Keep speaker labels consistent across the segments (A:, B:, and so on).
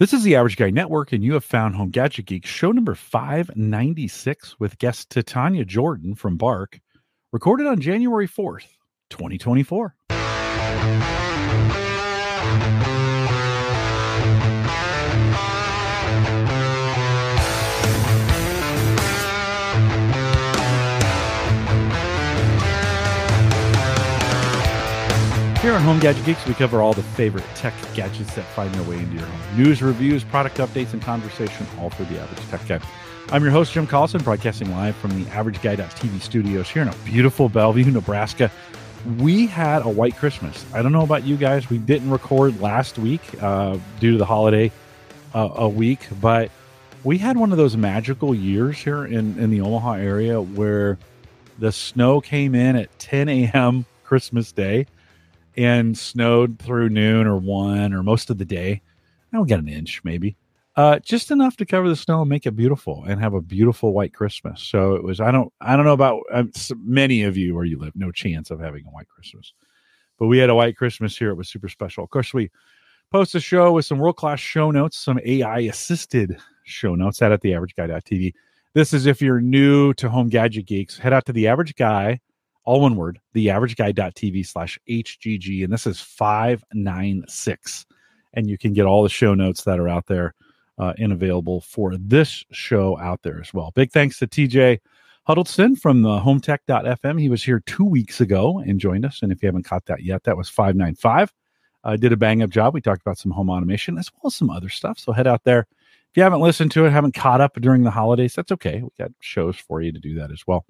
A: This is the Average Guy Network, and you have found Home Gadget Geek, show number 596 with guest Titania Jordan from Bark, recorded on January 4th, 2024. Here on Home Gadget Geeks, we cover all the favorite tech gadgets that find their way into your home. News, reviews, product updates, and conversation, all for the average tech guy. I'm your host, Jim Collison, broadcasting live from the Average Guy.tv studios here in a beautiful Bellevue, Nebraska. We had a white Christmas. I don't know about you guys. We didn't record last week uh, due to the holiday uh, a week, but we had one of those magical years here in, in the Omaha area where the snow came in at 10 a.m. Christmas Day and snowed through noon or one or most of the day. I will get an inch maybe, uh, just enough to cover the snow and make it beautiful and have a beautiful white Christmas. So it was. I don't. I don't know about uh, many of you where you live. No chance of having a white Christmas, but we had a white Christmas here. It was super special. Of course, we post a show with some world class show notes, some AI assisted show notes. That at the Average Guy.tv. This is if you're new to Home Gadget Geeks. Head out to the Average Guy all one word, theaverageguy.tv slash HGG. And this is 596. And you can get all the show notes that are out there uh, and available for this show out there as well. Big thanks to TJ Huddleston from the hometech.fm. He was here two weeks ago and joined us. And if you haven't caught that yet, that was 595. Uh, did a bang up job. We talked about some home automation as well as some other stuff. So head out there. If you haven't listened to it, haven't caught up during the holidays, that's okay. We got shows for you to do that as well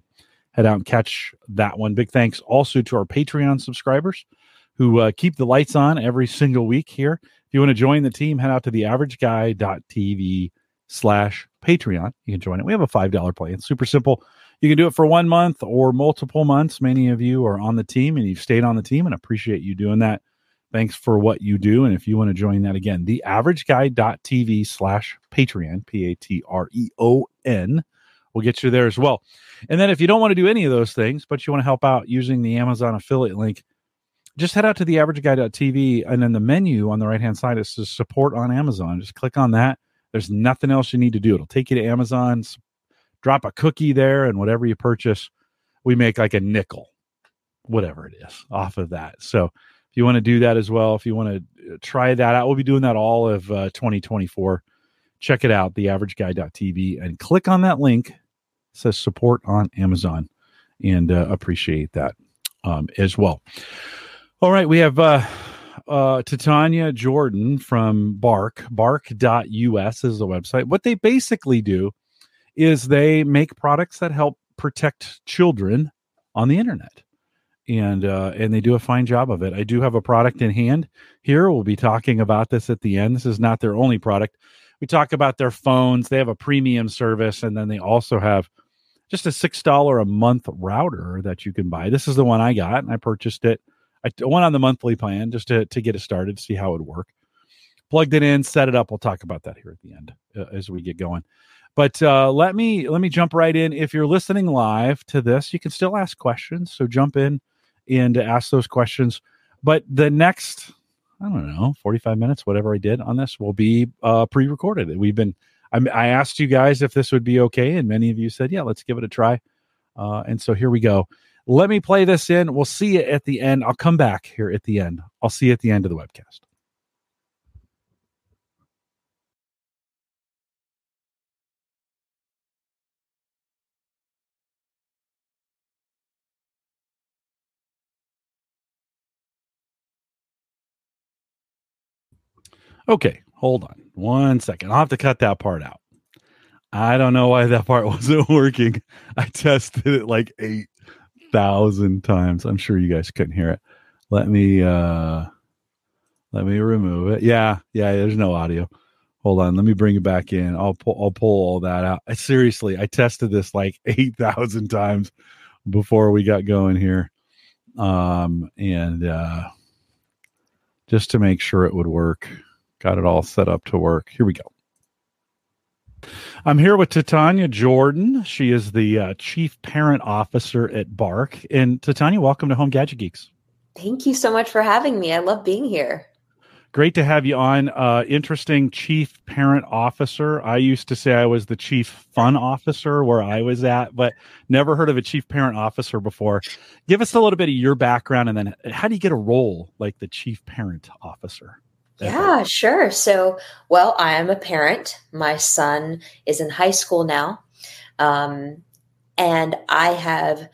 A: head out and catch that one. Big thanks also to our Patreon subscribers who uh, keep the lights on every single week here. If you want to join the team, head out to theaverageguy.tv slash Patreon. You can join it. We have a $5 plan. Super simple. You can do it for one month or multiple months. Many of you are on the team and you've stayed on the team and appreciate you doing that. Thanks for what you do. And if you want to join that again, theaverageguy.tv slash Patreon, P A T R E O N We'll get you there as well. And then if you don't want to do any of those things, but you want to help out using the Amazon affiliate link, just head out to the averageguy.tv and then the menu on the right hand side is to support on Amazon. Just click on that. There's nothing else you need to do. It'll take you to Amazon, drop a cookie there, and whatever you purchase, we make like a nickel, whatever it is, off of that. So if you want to do that as well, if you want to uh, try that out, we'll be doing that all of uh, 2024 check it out, theaverageguy.tv, and click on that link. It says support on Amazon, and uh, appreciate that um, as well. All right, we have uh, uh, Titania Jordan from Bark. Bark.us is the website. What they basically do is they make products that help protect children on the internet and uh, and they do a fine job of it. I do have a product in hand here. We'll be talking about this at the end. This is not their only product we talk about their phones. They have a premium service, and then they also have just a six dollar a month router that you can buy. This is the one I got, and I purchased it. I went on the monthly plan just to to get it started, see how it would work. Plugged it in, set it up. We'll talk about that here at the end uh, as we get going. But uh, let me let me jump right in. If you're listening live to this, you can still ask questions. So jump in and ask those questions. But the next I don't know, 45 minutes, whatever I did on this will be uh, pre recorded. We've been, I, I, asked you guys if this would be okay, and many of you said, yeah, let's give it a try. Uh, and so here we go. Let me play this in. We'll see you at the end. I'll come back here at the end. I'll see you at the end of the webcast. Okay, hold on one second. I'll have to cut that part out. I don't know why that part wasn't working. I tested it like 8,000 times. I'm sure you guys couldn't hear it. Let me uh let me remove it. Yeah, yeah, there's no audio. Hold on, let me bring it back in. I'll pull I'll pull all that out. I, seriously, I tested this like 8,000 times before we got going here. Um and uh just to make sure it would work. Got it all set up to work. Here we go. I'm here with Titania Jordan. She is the uh, chief parent officer at Bark. And Titania, welcome to Home Gadget Geeks.
B: Thank you so much for having me. I love being here.
A: great to have you on. Uh, interesting chief parent officer. I used to say I was the chief fun officer where I was at, but never heard of a chief parent officer before. Give us a little bit of your background and then how do you get a role like the chief parent officer?
B: Yeah, sure. So, well, I am a parent. My son is in high school now. Um, and I have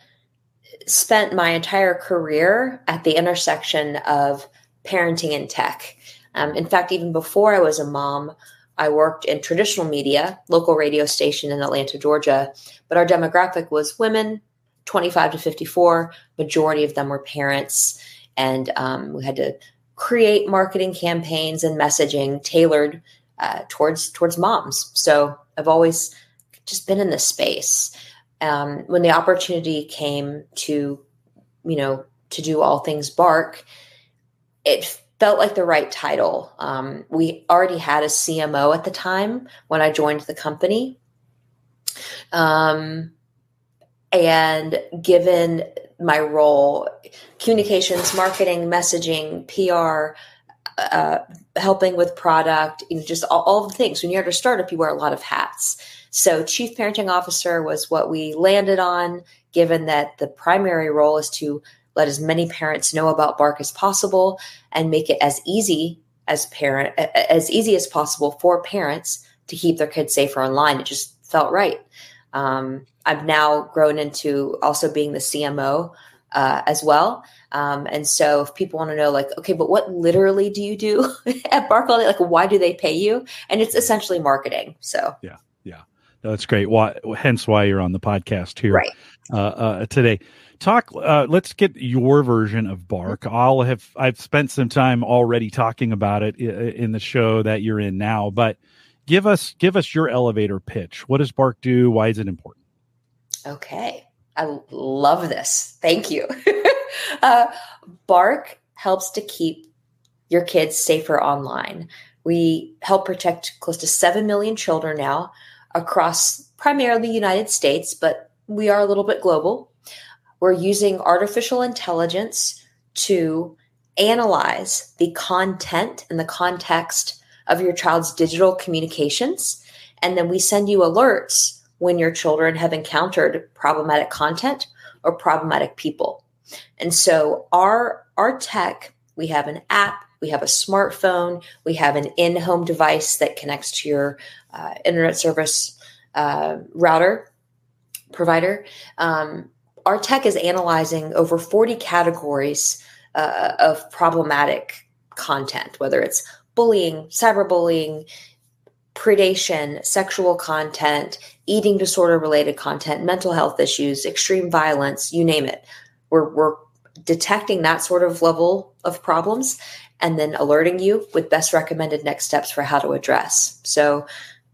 B: spent my entire career at the intersection of parenting and tech. Um, in fact, even before I was a mom, I worked in traditional media, local radio station in Atlanta, Georgia, but our demographic was women, 25 to 54. Majority of them were parents, and um, we had to create marketing campaigns and messaging tailored uh, towards towards moms. So I've always just been in this space. Um, when the opportunity came to, you know, to do all things Bark, it felt like the right title. Um, we already had a CMO at the time when I joined the company. Um, and given my role, communications, marketing, messaging, PR, uh, helping with product, you know, just all, all the things. When you're at a startup, you wear a lot of hats. So, chief parenting officer was what we landed on, given that the primary role is to let as many parents know about Bark as possible and make it as easy as parent as easy as possible for parents to keep their kids safer online. It just felt right. Um, I've now grown into also being the CMO uh, as well. Um, and so if people want to know, like, okay, but what literally do you do at Day? Like, why do they pay you? And it's essentially marketing. So
A: yeah, yeah, that's great. Why? Hence why you're on the podcast here
B: right.
A: uh, uh, today talk uh, let's get your version of bark i'll have i've spent some time already talking about it in the show that you're in now but give us give us your elevator pitch. What does bark do? Why is it important?
B: Okay. I love this. Thank you. Uh, bark helps to keep your kids safer online. We help protect close to 7 million children now across primarily the united states but we are a little bit global. We're using artificial intelligence to analyze the content and the context of your child's digital communications. And then we send you alerts when your children have encountered problematic content or problematic people. And so our our tech, we have an app, we have a smartphone, we have an in-home device that connects to your uh, internet service uh, router provider. Um, our tech is analyzing over 40 categories uh, of problematic content, whether it's bullying, cyberbullying, predation, sexual content, eating disorder related content, mental health issues, extreme violence, you name it. We're, we're detecting that sort of level of problems and then alerting you with best recommended next steps for how to address. So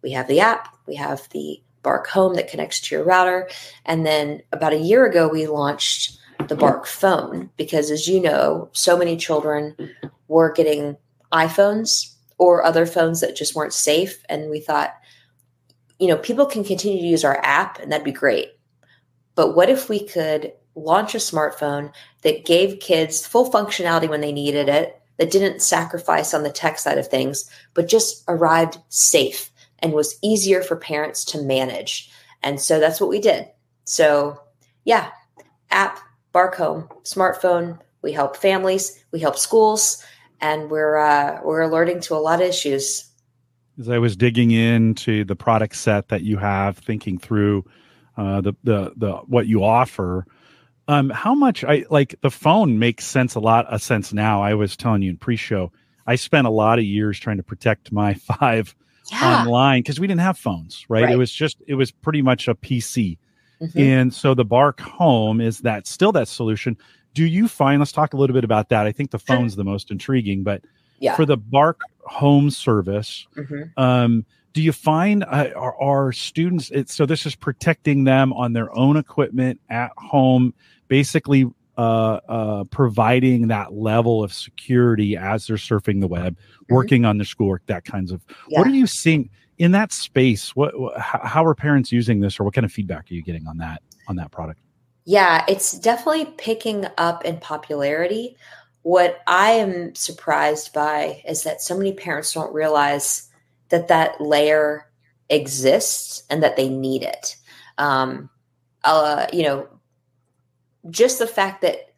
B: we have the app, we have the Bark Home that connects to your router. And then about a year ago, we launched the Bark Phone because, as you know, so many children were getting iPhones or other phones that just weren't safe. And we thought, you know, people can continue to use our app and that'd be great. But what if we could launch a smartphone that gave kids full functionality when they needed it, that didn't sacrifice on the tech side of things, but just arrived safe and was easier for parents to manage. And so that's what we did. So, yeah, app, Bark Home, smartphone. We help families, we help schools, and we're uh, we're alerting to a lot of issues.
A: As I was digging into the product set that you have, thinking through uh, the the the what you offer, um, how much I like the phone makes sense a lot of sense now. I was telling you in pre-show, I spent a lot of years trying to protect my five yeah. online because we didn't have phones, right? right? It was just it was pretty much a PC. Mm-hmm. And so the Bark Home is that still that solution. Do you find let's talk a little bit about that. I think the phone's the most intriguing, but yeah. for the Bark Home service, mm-hmm. um, do you find uh, are, are students it, so this is protecting them on their own equipment at home basically uh, uh, providing that level of security as they're surfing the web, mm-hmm. working on their schoolwork, that kinds of. Yeah. What are you seeing in that space? What, what how are parents using this, or what kind of feedback are you getting on that on that product?
B: Yeah, it's definitely picking up in popularity. what I am surprised by is that so many parents don't realize that that layer exists and that they need it. Um, uh, you know, just the fact that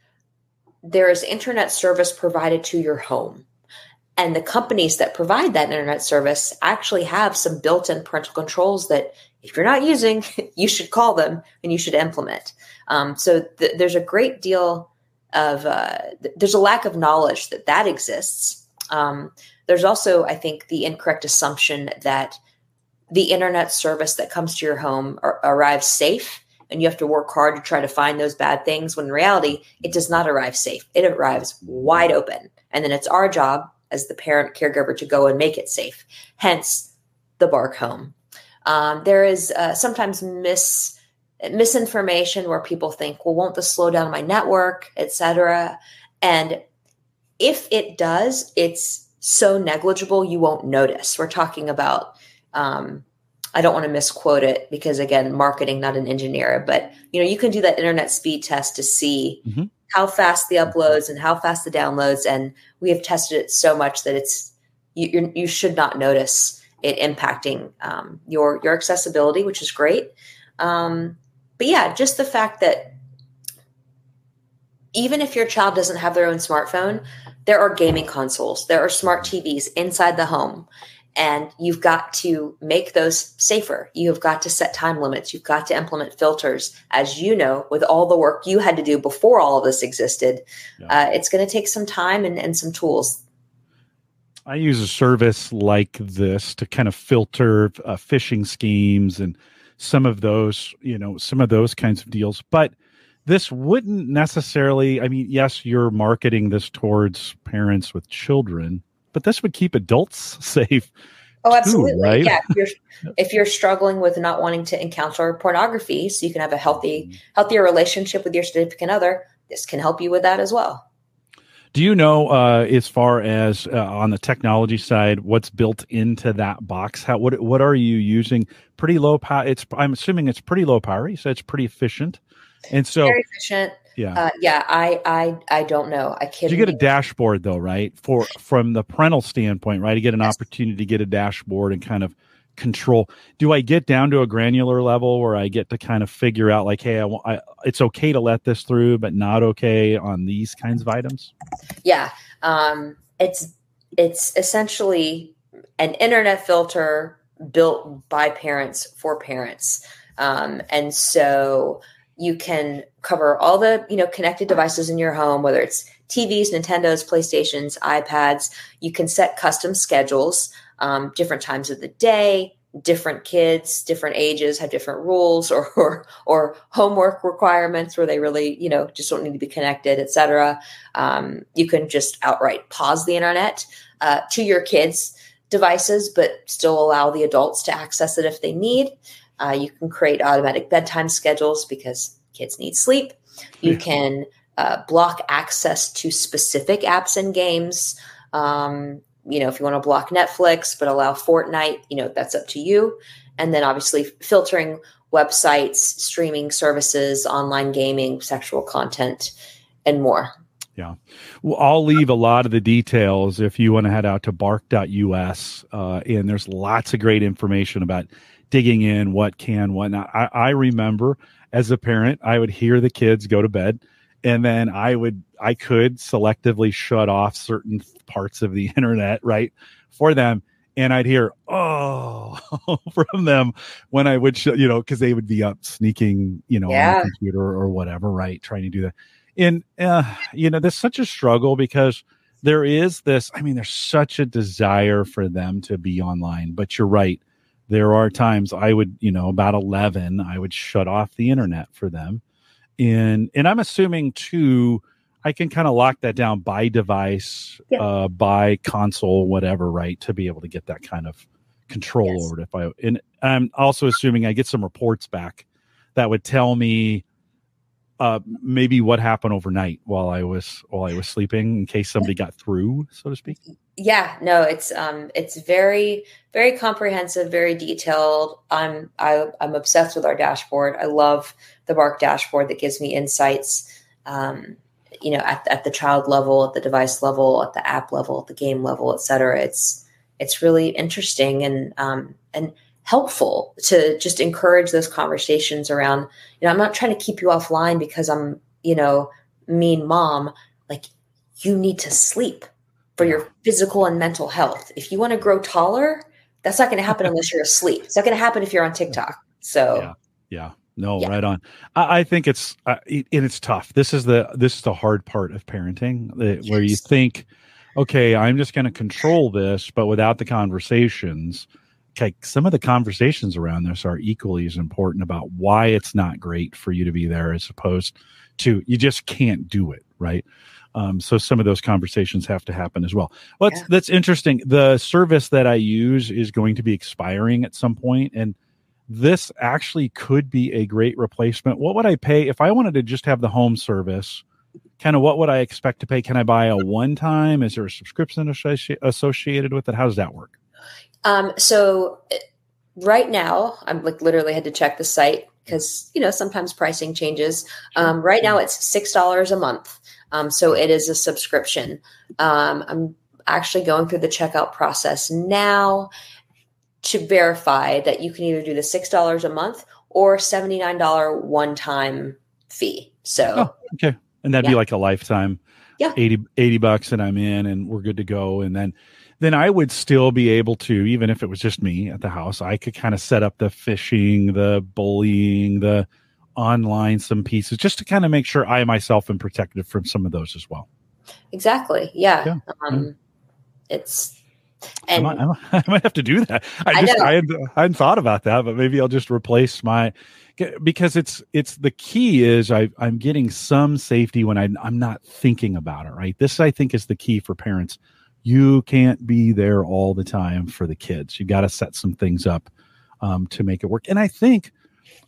B: there is internet service provided to your home. And the companies that provide that internet service actually have some built in parental controls that, if you're not using, you should call them and you should implement. Um, so th- there's a great deal of, uh, th- there's a lack of knowledge that that exists. Um, there's also, I think, the incorrect assumption that the internet service that comes to your home ar- arrives safe and you have to work hard to try to find those bad things when in reality it does not arrive safe it arrives wide open and then it's our job as the parent caregiver to go and make it safe hence the bark home um, there is uh, sometimes mis misinformation where people think well won't this slow down my network etc and if it does it's so negligible you won't notice we're talking about um, I don't want to misquote it because again, marketing, not an engineer, but you know, you can do that internet speed test to see mm-hmm. how fast the uploads and how fast the downloads. And we have tested it so much that it's you you should not notice it impacting um, your your accessibility, which is great. Um, but yeah, just the fact that even if your child doesn't have their own smartphone, there are gaming consoles, there are smart TVs inside the home and you've got to make those safer. You've got to set time limits. You've got to implement filters. As you know, with all the work you had to do before all of this existed, yeah. uh, it's going to take some time and, and some tools.
A: I use a service like this to kind of filter uh, phishing schemes and some of those, you know, some of those kinds of deals. But this wouldn't necessarily, I mean, yes, you're marketing this towards parents with children but this would keep adults safe.
B: Oh, absolutely. Too, right? Yeah. If you're, if you're struggling with not wanting to encounter pornography, so you can have a healthy, healthier relationship with your significant other, this can help you with that as well.
A: Do you know, uh, as far as uh, on the technology side, what's built into that box? How what what are you using? Pretty low power. It's I'm assuming it's pretty low power. So it's pretty efficient, and so
B: very efficient. Yeah. Uh, yeah. I, I, I don't know. I can't.
A: You get a dashboard though, right? For, from the parental standpoint, right? You get an yes. opportunity to get a dashboard and kind of control. Do I get down to a granular level where I get to kind of figure out like, Hey, I, I it's okay to let this through, but not okay on these kinds of items.
B: Yeah. Um, it's, it's essentially an internet filter built by parents for parents. Um, and so, you can cover all the you know connected devices in your home whether it's tvs nintendos playstations ipads you can set custom schedules um, different times of the day different kids different ages have different rules or, or or homework requirements where they really you know just don't need to be connected etc um, you can just outright pause the internet uh, to your kids devices but still allow the adults to access it if they need uh, you can create automatic bedtime schedules because kids need sleep. You can uh, block access to specific apps and games. Um, you know, if you want to block Netflix but allow Fortnite, you know, that's up to you. And then obviously filtering websites, streaming services, online gaming, sexual content, and more.
A: Yeah. Well, I'll leave a lot of the details if you want to head out to bark.us. Uh, and there's lots of great information about digging in what can, what not. I, I remember as a parent, I would hear the kids go to bed and then I would, I could selectively shut off certain parts of the internet, right, for them. And I'd hear, oh, from them when I would, sh- you know, because they would be up sneaking, you know, yeah. on the computer or whatever, right, trying to do that. And, uh, you know, there's such a struggle because there is this, I mean, there's such a desire for them to be online, but you're right there are times I would, you know, about 11, I would shut off the internet for them. And and I'm assuming too I can kind of lock that down by device, uh by console whatever, right, to be able to get that kind of control yes. over it if I and I'm also assuming I get some reports back that would tell me uh maybe what happened overnight while I was while I was sleeping in case somebody got through, so to speak.
B: Yeah no it's um it's very very comprehensive very detailed. I'm I, i'm obsessed with our dashboard. I love the bark dashboard that gives me insights. Um you know at, at the child level at the device level at the app level at the game level et cetera it's it's really interesting and um, and helpful to just encourage those conversations around you know i'm not trying to keep you offline because i'm you know mean mom. Like you need to sleep for your physical and mental health. If you want to grow taller that's not going to happen unless you're asleep. It's not going to happen if you're on tiktok. So
A: yeah, yeah. No, yeah. right on. I, I think it's uh, and it's tough. This is the this is the hard part of parenting, yes. where you think, okay, I'm just going to control this, but without the conversations, okay, some of the conversations around this are equally as important about why it's not great for you to be there, as opposed to you just can't do it, right? Um, so some of those conversations have to happen as well. Well, that's, yeah. that's interesting. The service that I use is going to be expiring at some point, and this actually could be a great replacement. What would I pay if I wanted to just have the home service? Kind of what would I expect to pay? Can I buy a one time? Is there a subscription associated with it? How does that work?
B: Um, so eh, right now, I'm like literally had to check the site because you know sometimes pricing changes. Um, right now, it's six dollars a month. Um, so it is a subscription. Um, I'm actually going through the checkout process now to verify that you can either do the $6 a month or $79 one time fee. So,
A: oh, okay. And that'd yeah. be like a lifetime.
B: Yeah.
A: 80, 80 bucks and I'm in and we're good to go. And then, then I would still be able to, even if it was just me at the house, I could kind of set up the phishing, the bullying, the online, some pieces just to kind of make sure I myself am protected from some of those as well.
B: Exactly. Yeah. yeah. Um, it's,
A: and I might, I might, have to do that. I just I, I, hadn't, I hadn't thought about that, but maybe I'll just replace my because it's it's the key is I I'm getting some safety when I I'm not thinking about it. Right. This I think is the key for parents. You can't be there all the time for the kids. You got to set some things up um, to make it work. And I think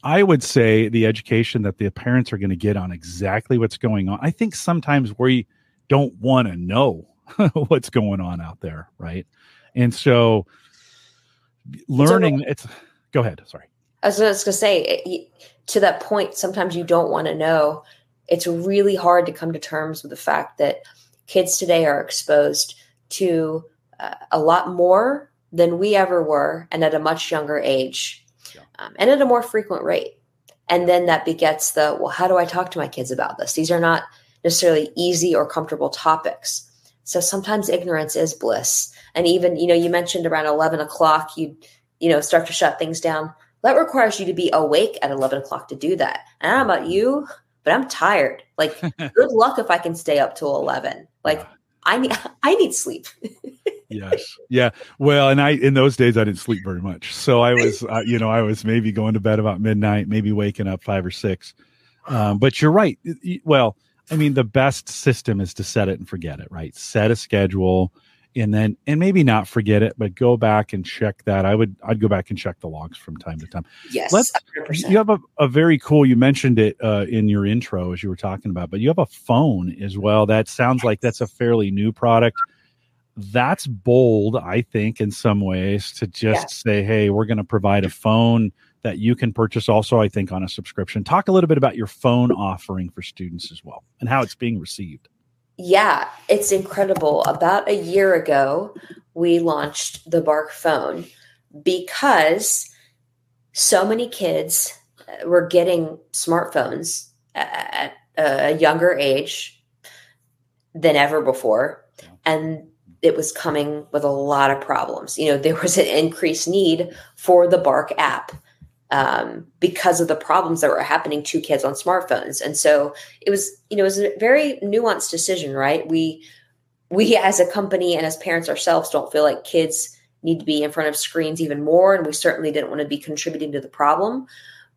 A: I would say the education that the parents are going to get on exactly what's going on. I think sometimes we don't want to know what's going on out there, right? And so learning so, it's go ahead, sorry.
B: I was just going to say to that point sometimes you don't want to know. It's really hard to come to terms with the fact that kids today are exposed to uh, a lot more than we ever were and at a much younger age yeah. um, and at a more frequent rate and then that begets the well how do i talk to my kids about this these are not necessarily easy or comfortable topics so sometimes ignorance is bliss. And even, you know, you mentioned around 11 o'clock, you, you know, start to shut things down. That requires you to be awake at 11 o'clock to do that. And I don't know about you, but I'm tired. Like, good luck if I can stay up till 11. Like, I need, I need sleep.
A: yes. Yeah. Well, and I, in those days, I didn't sleep very much. So I was, uh, you know, I was maybe going to bed about midnight, maybe waking up five or six. Um, but you're right. Well, I mean, the best system is to set it and forget it, right? Set a schedule and then and maybe not forget it, but go back and check that. I would I'd go back and check the logs from time to time.
B: Yes, Let's,
A: 100%. you have a, a very cool. You mentioned it uh, in your intro as you were talking about, but you have a phone as well. That sounds like that's a fairly new product. That's bold, I think, in some ways to just yeah. say, "Hey, we're going to provide a phone." that you can purchase also, I think, on a subscription. Talk a little bit about your phone offering for students as well and how it's being received.
B: Yeah, it's incredible. About a year ago, we launched the Bark phone because so many kids uh, were getting smartphones at a younger age than ever before. And it was coming with a lot of problems. You know, there was an increased need for the Bark app um, because of the problems that were happening to kids on smartphones. And so it was, you know, it was a very nuanced decision, right? We we as a company and as parents ourselves don't feel like kids need to be in front of screens even more, and we certainly didn't want to be contributing to the problem.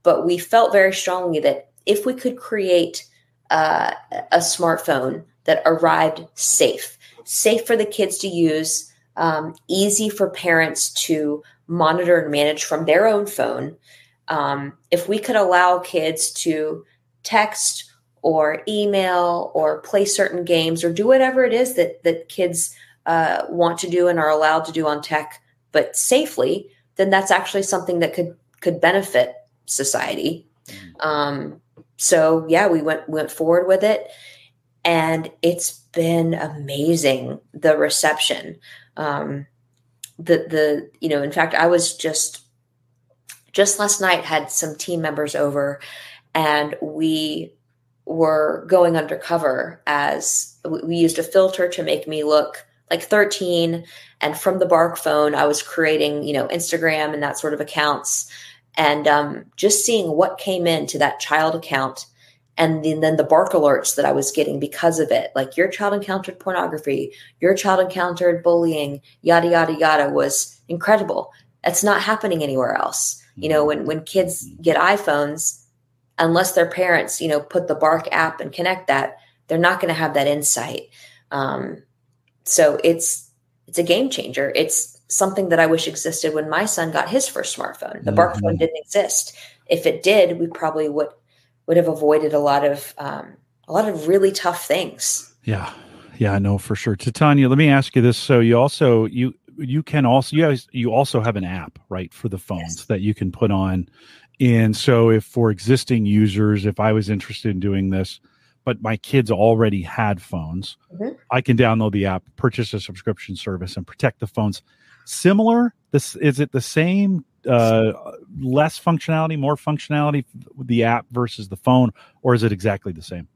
B: But we felt very strongly that if we could create uh, a smartphone that arrived safe, safe for the kids to use, um, easy for parents to monitor and manage from their own phone, um, if we could allow kids to text or email or play certain games or do whatever it is that that kids uh, want to do and are allowed to do on tech, but safely, then that's actually something that could could benefit society. Mm. Um, so yeah, we went went forward with it. and it's been amazing the reception. Um, the the you know, in fact, I was just just last night had some team members over, and we were going undercover as we used a filter to make me look like 13 and from the bark phone i was creating you know instagram and that sort of accounts. And um, just seeing what came into that child account and then, then the bark alerts that i was getting because of it like your child encountered pornography your child encountered bullying yada yada yada was incredible that's not happening anywhere else you know when when kids get iphones unless their parents, you know, put the Bark app and connect that, they're not going to have that insight. Um, so it's it's a game changer. It's something that I wish existed when my son got his first smartphone. The Bark mm-hmm. phone didn't exist. If it did, we probably would would have avoided a lot of um, a lot of really tough things.
A: Yeah, yeah, I know for sure. Titania, let me ask you this: so you also you you can also you guys you also have an app right for the phones yes. that you can put on and so, if for existing users, if I was interested in doing this, but my kids already had phones, mm-hmm. I can download the app, purchase a subscription service, and protect the phones. Similar, this is it the same? Uh, less functionality, more functionality, with the app versus the phone, or is it exactly the same?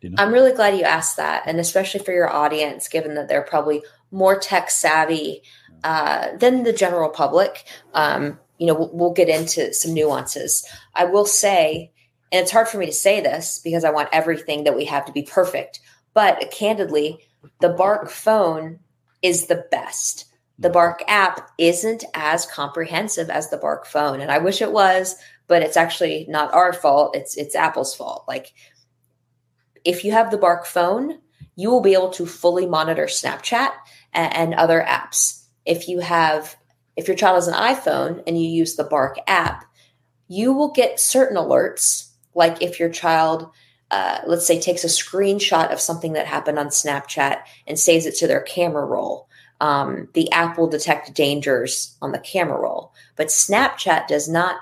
B: You know? I'm really glad you asked that, and especially for your audience, given that they're probably more tech savvy uh, than the general public. Um, you know, we'll, we'll get into some nuances. I will say, and it's hard for me to say this because I want everything that we have to be perfect, but candidly, the Bark phone is the best. The Bark app isn't as comprehensive as the Bark phone, and I wish it was, but it's actually not our fault. It's it's Apple's fault. Like if you have the Bark phone, you will be able to fully monitor Snapchat and, and other apps. If you have if your child has an iPhone and you use the Bark app, you will get certain alerts. Like if your child, uh, let's say, takes a screenshot of something that happened on Snapchat and saves it to their camera roll, um, the app will detect dangers on the camera roll. But Snapchat does not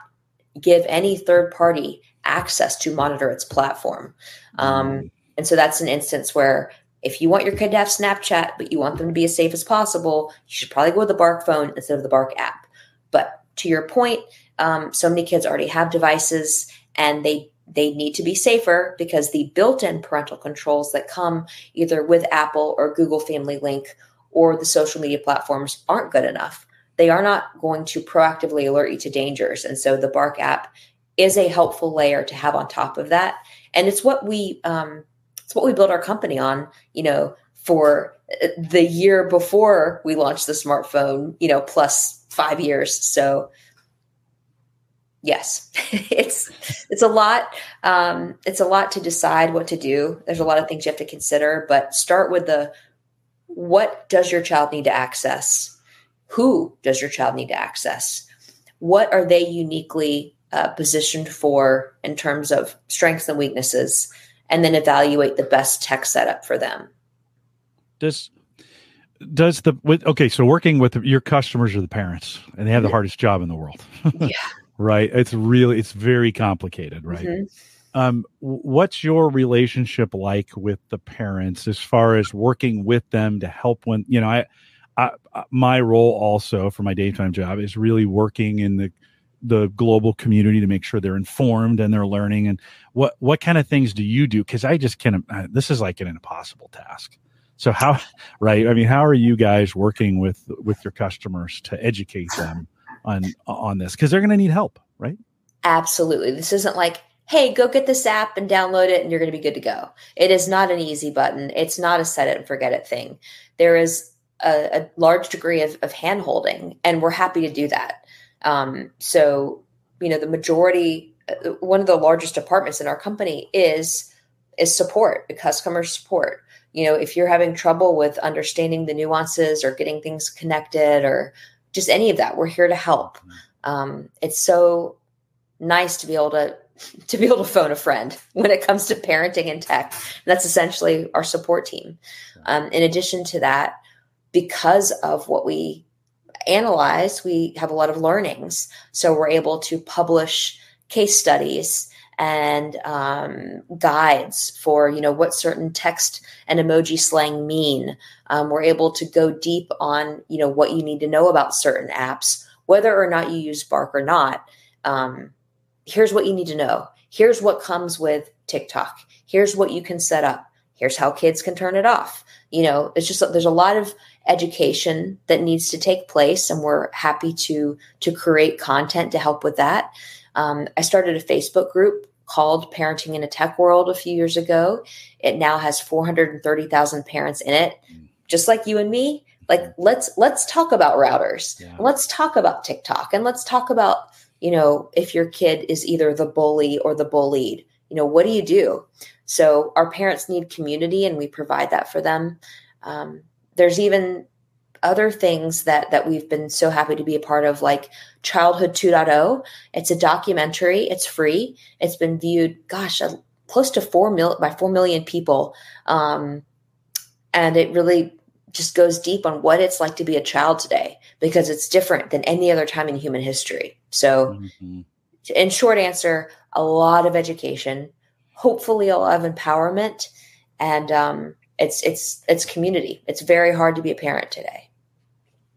B: give any third party access to monitor its platform. Um, mm. and so that's an instance where if you want your kid to have Snapchat, but you want them to be as safe as possible, you should probably go with the Bark phone instead of the Bark app. But to your point, um, so many kids already have devices and they they need to be safer because the built-in parental controls that come either with Apple or Google Family Link or the social media platforms aren't good enough. They are not going to proactively alert you to dangers. And so the Bark app is a helpful layer to have on top of that. And it's what we um, it's what we built our company on, you know, for uh, the year before we launched the smartphone, you know, plus five years. So yes, it's it's a lot. Um, it's a lot to decide what to do. There's a lot of things you have to consider, but start with the what does your child need to access? Who does your child need to access? What are they uniquely uh, positioned for in terms of strengths and weaknesses? and then evaluate the best tech setup for them.
A: Does does the with, okay? So working with your customers are the parents, and they have the hardest job in the world.
B: yeah.
A: right. It's really it's very complicated. Right. Mm-hmm. Um, what's your relationship like with the parents as far as working with them to help when you know I, I my role also for my daytime job is really working in the the global community to make sure they're informed and they're learning and what what kind of things do you do? Because i just can't this is like an impossible task. So how right i mean how are you guys working with with your customers to educate them on on this? Because they're going to need help right?
B: Absolutely. This isn't like hey go get this app and download it and you're going to be good to go. It is not an easy button. It's not a set it and forget it thing. There is a, a large degree of, of hand holding and we're happy to do that. Um, so, you know, the majority, uh, one of the largest departments in our company is is support, the customer support. You know, if you're having trouble with understanding the nuances or getting things connected or just any of that, we're here to help. Um, it's so nice to be able to to be able to phone a friend when it comes to parenting and tech. That's essentially our support team. Um, in addition to that, because of what we analyze, we have a lot of learnings. So we're able to publish case studies and um, guides for you know what certain text and emoji slang mean. Um, we're able to go deep on you know what you need to know about certain apps, whether or not you use Bark or not. Um, here's what you need to know. Here's what comes with TikTok. Here's what you can set up. Here's how kids can turn it off. You know, it's just there's a lot of education that needs to take place, and we're happy to to create content to help with that. Um, I started a Facebook group called Parenting in a Tech World a few years ago. It now has 430,000 parents in it, just like you and me. Like let's let's talk about routers. Yeah. Let's talk about TikTok and let's talk about, you know, if your kid is either the bully or the bullied. You know, what do you do? So our parents need community and we provide that for them. Um, there's even other things that that we've been so happy to be a part of like childhood 2.0 it's a documentary it's free it's been viewed gosh close to 4 mil by 4 million people um, and it really just goes deep on what it's like to be a child today because it's different than any other time in human history so mm-hmm. in short answer a lot of education hopefully a lot of empowerment and um, it's it's it's community it's very hard to be a parent today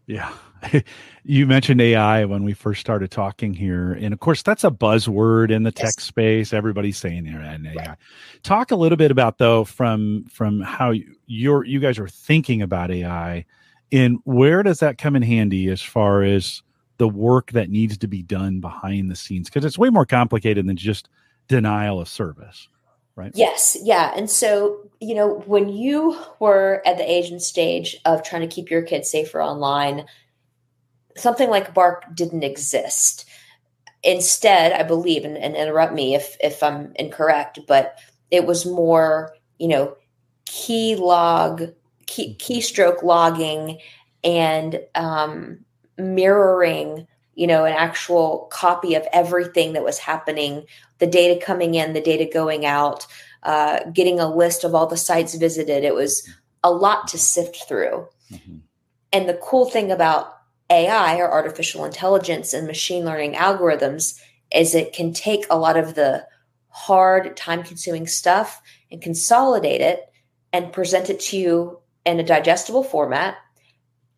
A: yeah. you mentioned AI when we first started talking here. And of course, that's a buzzword in the yes. tech space. Everybody's saying and AI. Right. Talk a little bit about though from from how you're you guys are thinking about AI and where does that come in handy as far as the work that needs to be done behind the scenes? Because it's way more complicated than just denial of service. Right.
B: Yes. Yeah. And so, you know, when you were at the age and stage of trying to keep your kids safer online, something like Bark didn't exist. Instead, I believe, and, and interrupt me if if I'm incorrect, but it was more, you know, key log, key, keystroke logging, and um, mirroring you know, an actual copy of everything that was happening, the data coming in, the data going out, uh, getting a list of all the sites visited. It was a lot to sift through. Mm-hmm. And the cool thing about AI or artificial intelligence and machine learning algorithms is it can take a lot of the hard, time consuming stuff and consolidate it and present it to you in a digestible format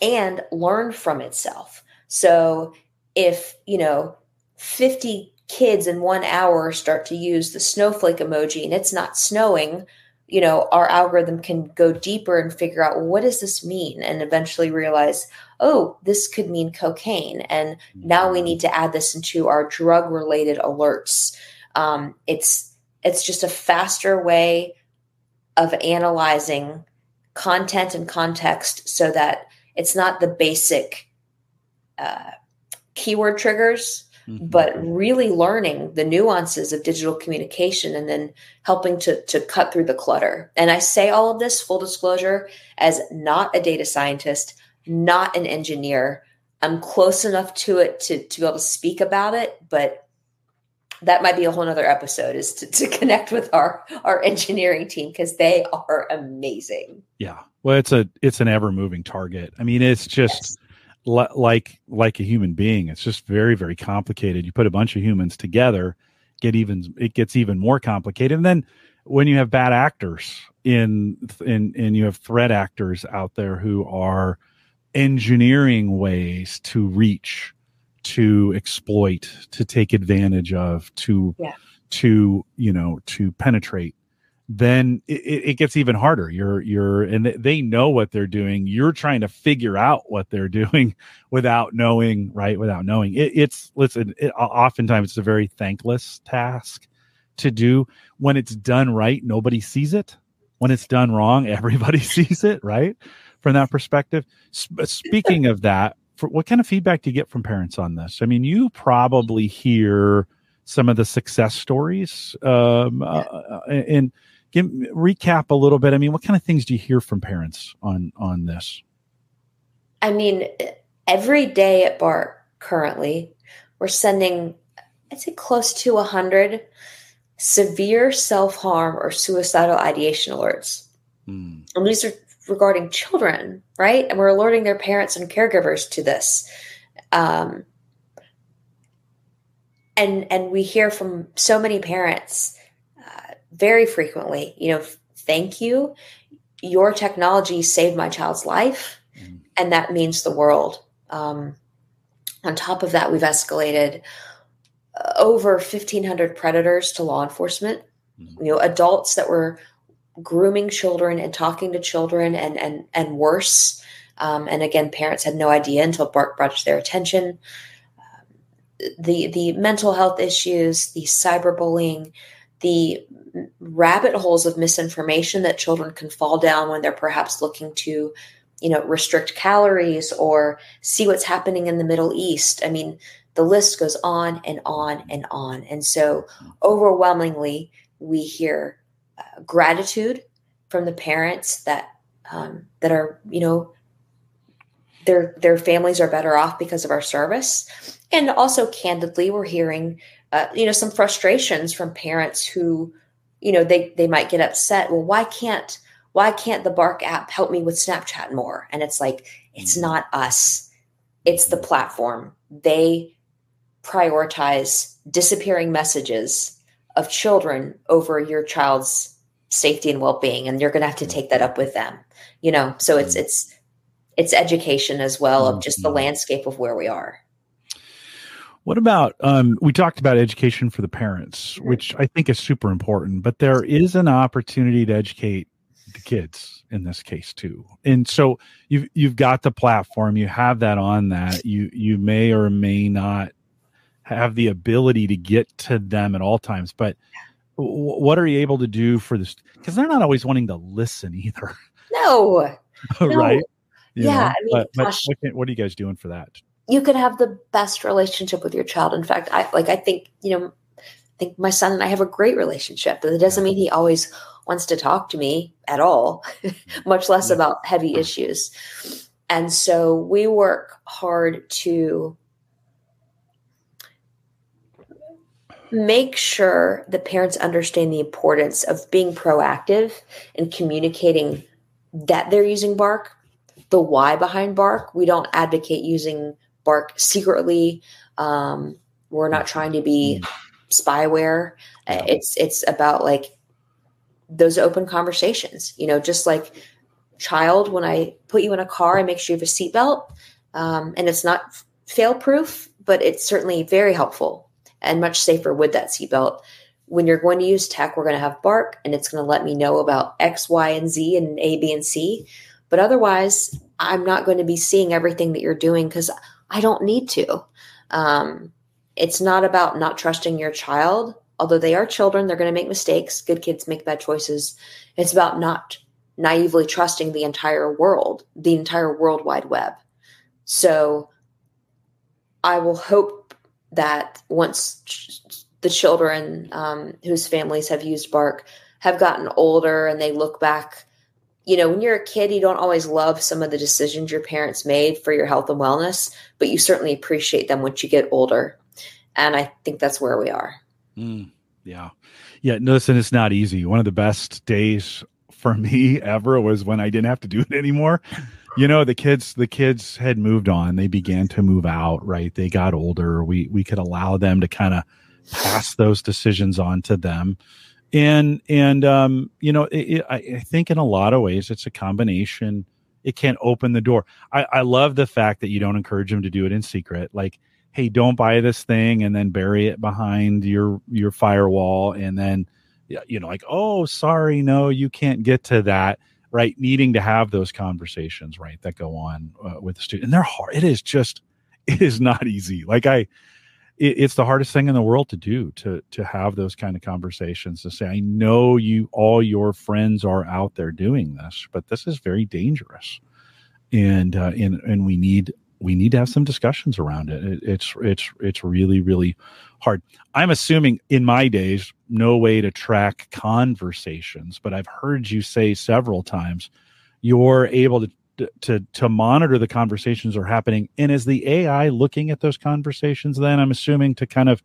B: and learn from itself. So if, you know, 50 kids in one hour start to use the snowflake emoji and it's not snowing, you know, our algorithm can go deeper and figure out well, what does this mean and eventually realize, oh, this could mean cocaine. And now we need to add this into our drug related alerts. Um, it's it's just a faster way of analyzing content and context so that it's not the basic uh, keyword triggers, mm-hmm. but really learning the nuances of digital communication and then helping to, to cut through the clutter. And I say all of this, full disclosure, as not a data scientist, not an engineer. I'm close enough to it to, to be able to speak about it, but that might be a whole nother episode is to, to connect with our our engineering team because they are amazing
A: yeah well it's a it's an ever moving target i mean it's just yes like like a human being. It's just very very complicated. You put a bunch of humans together, get even it gets even more complicated. And then when you have bad actors in in and you have threat actors out there who are engineering ways to reach, to exploit, to take advantage of, to yeah. to you know to penetrate then it, it, gets even harder. You're you're and they know what they're doing. You're trying to figure out what they're doing without knowing, right? Without knowing. It, it's listen. It, oftentimes it's a very thankless task to do. When it's done right, nobody sees it. When it's done wrong, everybody sees it. Right? From that perspective. Speaking of that, for, what kind of feedback do you get from parents on this? I mean, you probably hear some of the success stories um, uh, uh and give recap a little bit. I mean, what kind of things do you hear from parents on on this?
B: I mean, every day at Bark currently, we're sending, I'd say, close to a hundred severe self harm or suicidal ideation alerts. Hmm. And these are regarding children, right? And we're alerting their parents and caregivers to this. Um, and and we hear from so many parents uh, very frequently you know thank you your technology saved my child's life mm-hmm. and that means the world um, on top of that we've escalated uh, over 1500 predators to law enforcement mm-hmm. you know adults that were grooming children and talking to children and and and worse um, and again parents had no idea until bark brought to their attention the the mental health issues, the cyberbullying, the rabbit holes of misinformation that children can fall down when they're perhaps looking to, you know, restrict calories or see what's happening in the Middle East. I mean, the list goes on and on and on. And so, overwhelmingly, we hear gratitude from the parents that um, that are, you know, their their families are better off because of our service. And also candidly we're hearing uh, you know some frustrations from parents who you know they they might get upset. Well why can't why can't the bark app help me with snapchat more? And it's like it's mm-hmm. not us. It's the platform. They prioritize disappearing messages of children over your child's safety and well-being and you're going to have to take that up with them you know so it's mm-hmm. it's it's education as well of just the mm-hmm. landscape of where we are
A: what about um, we talked about education for the parents, mm-hmm. which I think is super important, but there is an opportunity to educate the kids in this case too. And so you've you've got the platform, you have that on that. You you may or may not have the ability to get to them at all times, but what are you able to do for this? Because they're not always wanting to listen either.
B: No,
A: right?
B: You yeah, I mean,
A: but, but what, can, what are you guys doing for that?
B: you can have the best relationship with your child. In fact, I like I think, you know, I think my son and I have a great relationship. But it doesn't mean he always wants to talk to me at all, much less about heavy issues. And so we work hard to make sure the parents understand the importance of being proactive and communicating that they're using bark the why behind bark we don't advocate using bark secretly. Um, we're not trying to be spyware. Uh, it's it's about like those open conversations. You know, just like child, when I put you in a car, I make sure you have a seatbelt, um, and it's not fail proof, but it's certainly very helpful and much safer with that seatbelt. When you're going to use tech, we're going to have Bark, and it's going to let me know about X, Y, and Z, and A, B, and C. But otherwise, I'm not going to be seeing everything that you're doing because I don't need to. Um, it's not about not trusting your child, although they are children, they're going to make mistakes. Good kids make bad choices. It's about not naively trusting the entire world, the entire world wide web. So I will hope that once ch- the children um, whose families have used Bark have gotten older and they look back you know, when you're a kid, you don't always love some of the decisions your parents made for your health and wellness, but you certainly appreciate them once you get older. And I think that's where we are.
A: Mm, yeah. Yeah. Listen, it's not easy. One of the best days for me ever was when I didn't have to do it anymore. You know, the kids, the kids had moved on. They began to move out, right? They got older. We, we could allow them to kind of pass those decisions on to them and and um, you know, it, it, I, I, think in a lot of ways it's a combination. It can't open the door. I, I love the fact that you don't encourage them to do it in secret. Like, hey, don't buy this thing and then bury it behind your your firewall, and then you know, like, oh, sorry, no, you can't get to that. Right, needing to have those conversations, right, that go on uh, with the student, and they're hard. It is just, it is not easy. Like I, it, it's the hardest thing in the world to do to to have those kind of conversations to say i know you all your friends are out there doing this but this is very dangerous and uh, and and we need we need to have some discussions around it. it. It's it's it's really really hard. I'm assuming in my days no way to track conversations, but I've heard you say several times you're able to to to monitor the conversations are happening. And is the ai looking at those conversations then? I'm assuming to kind of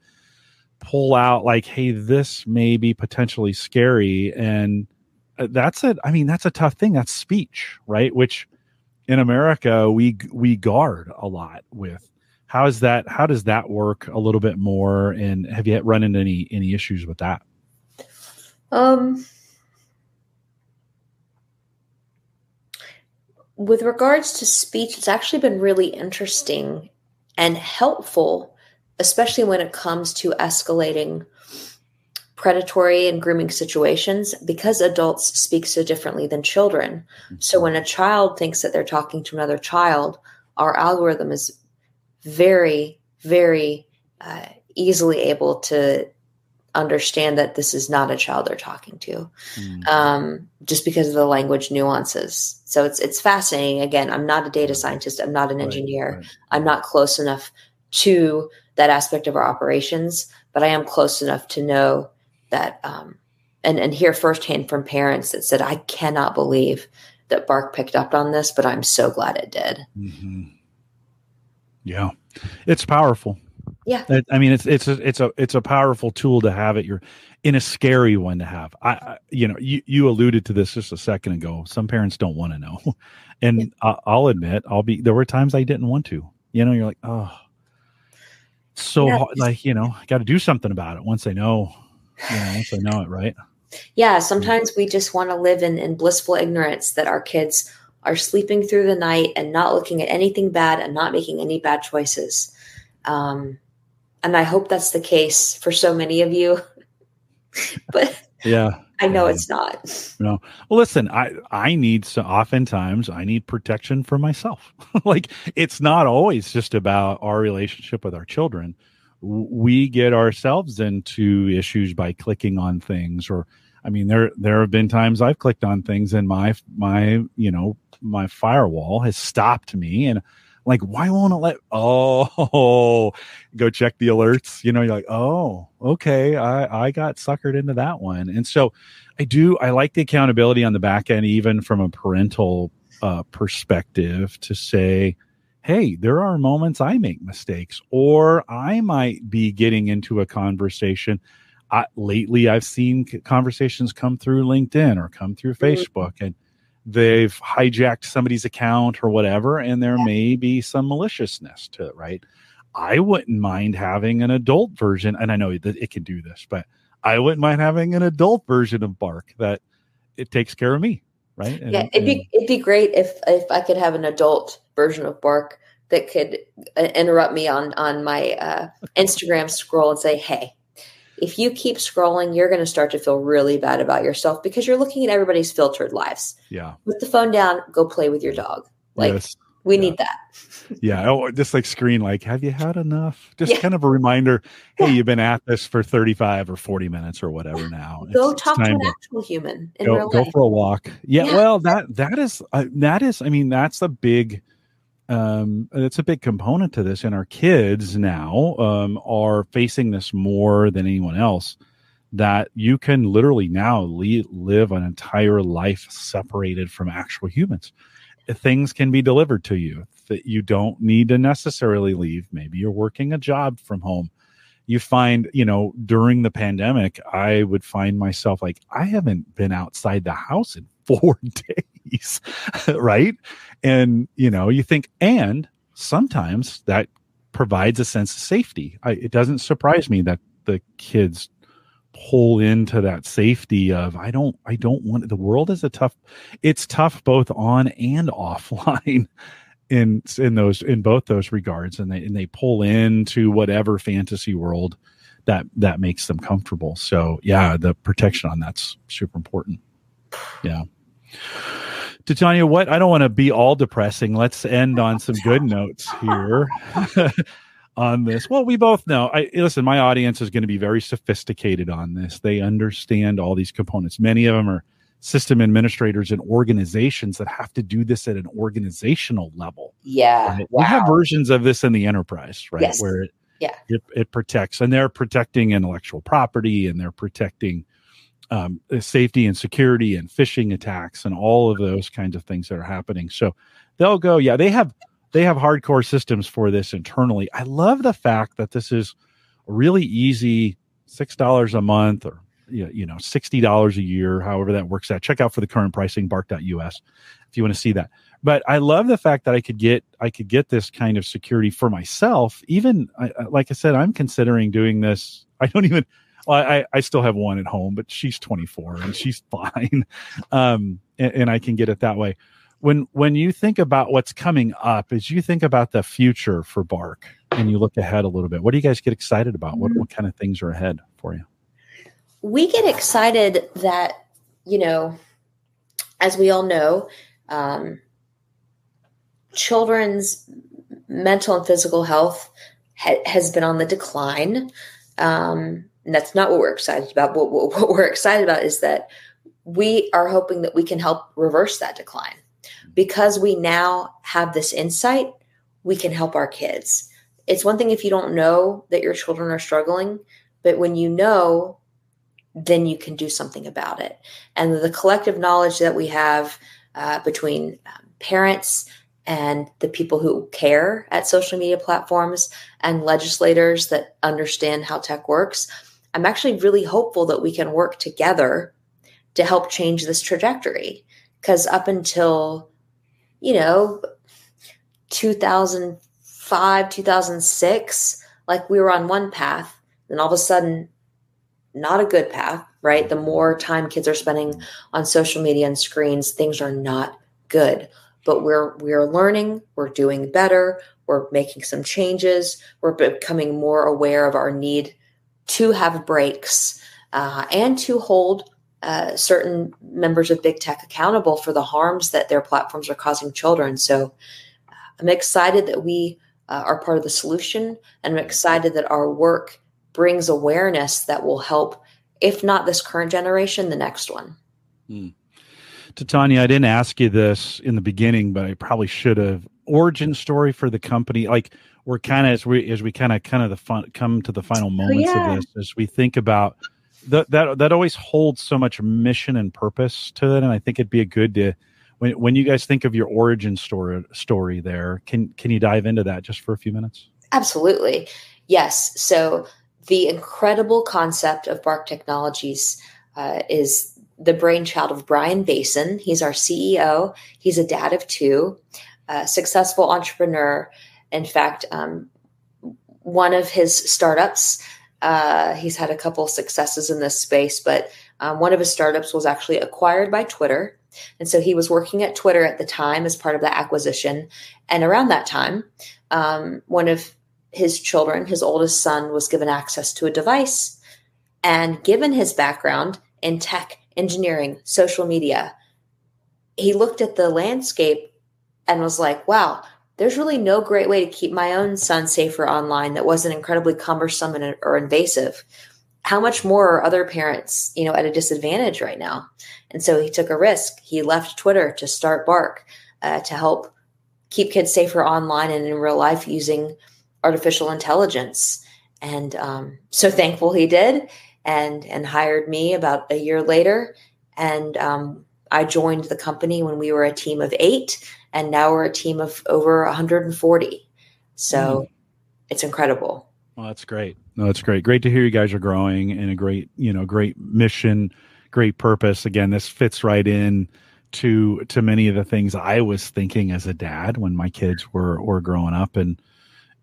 A: pull out like hey this may be potentially scary. And uh, that's a i mean that's a tough thing. That's speech right? Which in america we we guard a lot with how is that how does that work a little bit more? And have you run into any any issues with that?
B: Um with regards to speech it's actually been really interesting and helpful especially when it comes to escalating predatory and grooming situations because adults speak so differently than children. So when a child thinks that they're talking to another child, our algorithm is very, very uh, easily able to understand that this is not a child they're talking to, mm. um, just because of the language nuances. So it's it's fascinating. Again, I'm not a data scientist. I'm not an right, engineer. Right. I'm not close enough to that aspect of our operations, but I am close enough to know that um, and and hear firsthand from parents that said, "I cannot believe that Bark picked up on this, but I'm so glad it did."
A: Mm-hmm. Yeah, it's powerful.
B: Yeah,
A: I mean, it's it's a it's a it's a powerful tool to have at your in a scary one to have. I, I you know you you alluded to this just a second ago. Some parents don't want to know, and yeah. I, I'll admit I'll be there were times I didn't want to. You know, you're like, oh, so yeah. like you know, got to do something about it once I know yeah, once I know it, right?
B: Yeah, sometimes we just want to live in, in blissful ignorance that our kids are sleeping through the night and not looking at anything bad and not making any bad choices. Um, and I hope that's the case for so many of you. but
A: yeah,
B: I know yeah. it's not.
A: No. Well, listen, I I need so oftentimes I need protection for myself. like it's not always just about our relationship with our children we get ourselves into issues by clicking on things or i mean there there have been times i've clicked on things and my my you know my firewall has stopped me and like why won't it let oh go check the alerts you know you're like oh okay i i got suckered into that one and so i do i like the accountability on the back end even from a parental uh, perspective to say hey, there are moments I make mistakes, or I might be getting into a conversation. I, lately, I've seen conversations come through LinkedIn or come through mm-hmm. Facebook, and they've hijacked somebody's account or whatever, and there may be some maliciousness to it, right? I wouldn't mind having an adult version, and I know that it can do this, but I wouldn't mind having an adult version of Bark that it takes care of me, right?
B: And, yeah, it'd be it'd be great if if I could have an adult version of Bark that could uh, interrupt me on on my uh, Instagram scroll and say, "Hey, if you keep scrolling, you're going to start to feel really bad about yourself because you're looking at everybody's filtered lives."
A: Yeah.
B: Put the phone down. Go play with your dog. Like yes. we yeah. need that.
A: yeah. Oh, just like screen, like, have you had enough? Just yeah. kind of a reminder. Hey, yeah. you've been at this for 35 or 40 minutes or whatever. Now
B: go it's, talk it's to an actual human.
A: go, go for a walk. Yeah, Well, that that is uh, that is. I mean, that's a big um, it's a big component to this. And our kids now um, are facing this more than anyone else. That you can literally now le- live an entire life separated from actual humans. Things can be delivered to you that you don't need to necessarily leave. Maybe you're working a job from home. You find, you know, during the pandemic, I would find myself like, I haven't been outside the house in four days, right? And, you know, you think, and sometimes that provides a sense of safety. I, it doesn't surprise me that the kids pull into that safety of I don't I don't want the world is a tough it's tough both on and offline in in those in both those regards and they and they pull into whatever fantasy world that that makes them comfortable so yeah the protection on that's super important yeah Titania, what I don't want to be all depressing. Let's end on some good notes here on this. Well, we both know. I listen, my audience is going to be very sophisticated on this. They understand all these components. Many of them are system administrators and organizations that have to do this at an organizational level.
B: Yeah.
A: Right? Wow. We have versions of this in the enterprise, right?
B: Yes.
A: Where it,
B: yeah.
A: It, it protects and they're protecting intellectual property and they're protecting um, uh, safety and security and phishing attacks and all of those kinds of things that are happening. So they'll go, yeah, they have they have hardcore systems for this internally. I love the fact that this is really easy, six dollars a month or you know sixty dollars a year, however that works out. Check out for the current pricing bark.us if you want to see that. but I love the fact that I could get I could get this kind of security for myself. Even I, like I said, I'm considering doing this. I don't even. Well, I I still have one at home, but she's 24 and she's fine, um, and, and I can get it that way. When when you think about what's coming up, as you think about the future for Bark, and you look ahead a little bit, what do you guys get excited about? What what kind of things are ahead for you?
B: We get excited that you know, as we all know. Um, children's mental and physical health ha- has been on the decline. Um, and that's not what we're excited about. What, what, what, we're excited about is that we are hoping that we can help reverse that decline. Because we now have this insight, we can help our kids. It's one thing if you don't know that your children are struggling, but when you know, then you can do something about it. And the collective knowledge that we have uh, between um, parents, and the people who care at social media platforms and legislators that understand how tech works, I'm actually really hopeful that we can work together to help change this trajectory. Because up until, you know, 2005, 2006, like we were on one path, then all of a sudden, not a good path, right? The more time kids are spending on social media and screens, things are not good but we're we're learning we're doing better we're making some changes we're becoming more aware of our need to have breaks uh, and to hold uh, certain members of big tech accountable for the harms that their platforms are causing children. So uh, i'm excited that we uh, are part of the solution and i'm excited that our work brings awareness that will help if not this current generation the next one. Mm
A: Titania, I didn't ask you this in the beginning, but I probably should have. Origin story for the company, like we're kind of as we as we kind of kind of the fun come to the final oh, moments oh, yeah. of this, as we think about that that that always holds so much mission and purpose to it, and I think it'd be a good to when when you guys think of your origin story story there, can can you dive into that just for a few minutes?
B: Absolutely, yes. So the incredible concept of Bark Technologies uh, is the brainchild of Brian Bason. He's our CEO. He's a dad of two, a successful entrepreneur. In fact, um, one of his startups, uh, he's had a couple successes in this space, but um, one of his startups was actually acquired by Twitter. And so he was working at Twitter at the time as part of that acquisition. And around that time, um, one of his children, his oldest son, was given access to a device. And given his background in tech engineering, social media. He looked at the landscape and was like, wow, there's really no great way to keep my own son safer online that wasn't incredibly cumbersome and, or invasive. How much more are other parents, you know, at a disadvantage right now? And so he took a risk. He left Twitter to start Bark uh, to help keep kids safer online and in real life using artificial intelligence. And um, so thankful he did and and hired me about a year later. And um, I joined the company when we were a team of eight, and now we're a team of over 140. So mm. it's incredible.
A: Well, that's great. No, it's great. Great to hear you guys are growing and a great, you know, great mission, great purpose. Again, this fits right in to to many of the things I was thinking as a dad when my kids were were growing up and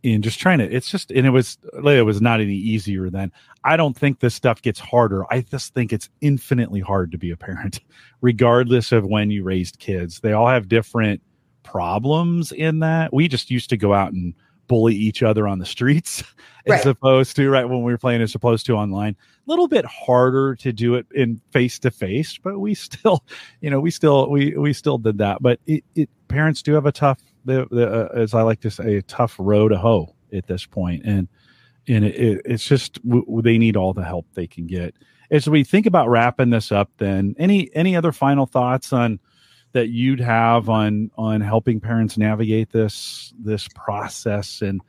A: in just trying to it's just and it was it was not any easier then. I don't think this stuff gets harder. I just think it's infinitely hard to be a parent regardless of when you raised kids. They all have different problems in that. We just used to go out and bully each other on the streets right. as opposed to right when we were playing as opposed to online. A little bit harder to do it in face to face but we still you know we still we we still did that. But it, it parents do have a tough the, the uh, as I like to say, a tough row to hoe at this point, and and it, it, it's just w- they need all the help they can get. As we think about wrapping this up, then any any other final thoughts on that you'd have on on helping parents navigate this this process and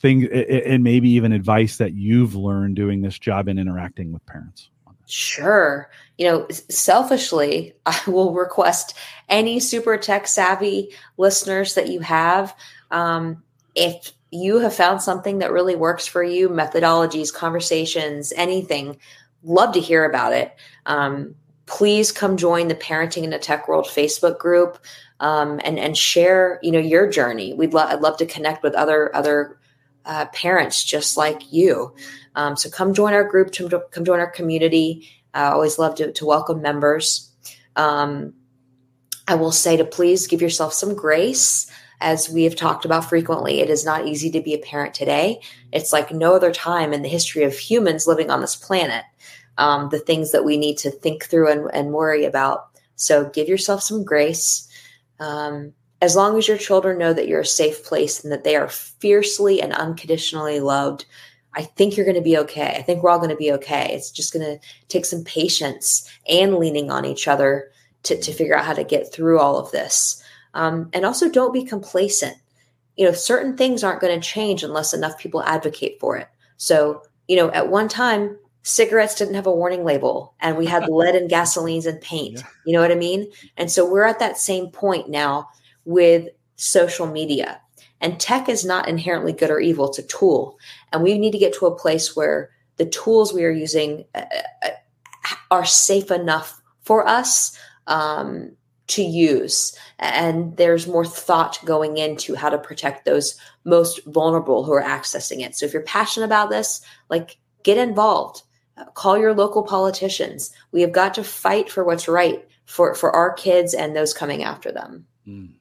A: things, and maybe even advice that you've learned doing this job and interacting with parents.
B: Sure. You know, selfishly, I will request any super tech savvy listeners that you have. Um, if you have found something that really works for you, methodologies, conversations, anything, love to hear about it. Um, please come join the Parenting in the Tech World Facebook group. um, and and share you know your journey. We'd lo- I'd love to connect with other other uh, parents just like you. Um, so come join our group. Come join our community. I always love to, to welcome members. Um, I will say to please give yourself some grace. As we have talked about frequently, it is not easy to be a parent today. It's like no other time in the history of humans living on this planet. Um, the things that we need to think through and, and worry about. So give yourself some grace. Um, as long as your children know that you're a safe place and that they are fiercely and unconditionally loved, I think you're going to be okay. I think we're all going to be okay. It's just going to take some patience and leaning on each other to, to figure out how to get through all of this. Um, and also, don't be complacent. You know, certain things aren't going to change unless enough people advocate for it. So, you know, at one time, cigarettes didn't have a warning label and we had lead and gasolines and paint. Yeah. You know what I mean? And so we're at that same point now with social media. And tech is not inherently good or evil, it's a tool. And we need to get to a place where the tools we are using uh, uh are safe enough for us um, to use. And there's more thought going into how to protect those most vulnerable who are accessing it. So if you're passionate about this, like get involved. Call your local politicians. We have got to fight for what's right for, for our kids and those coming after them. Mm.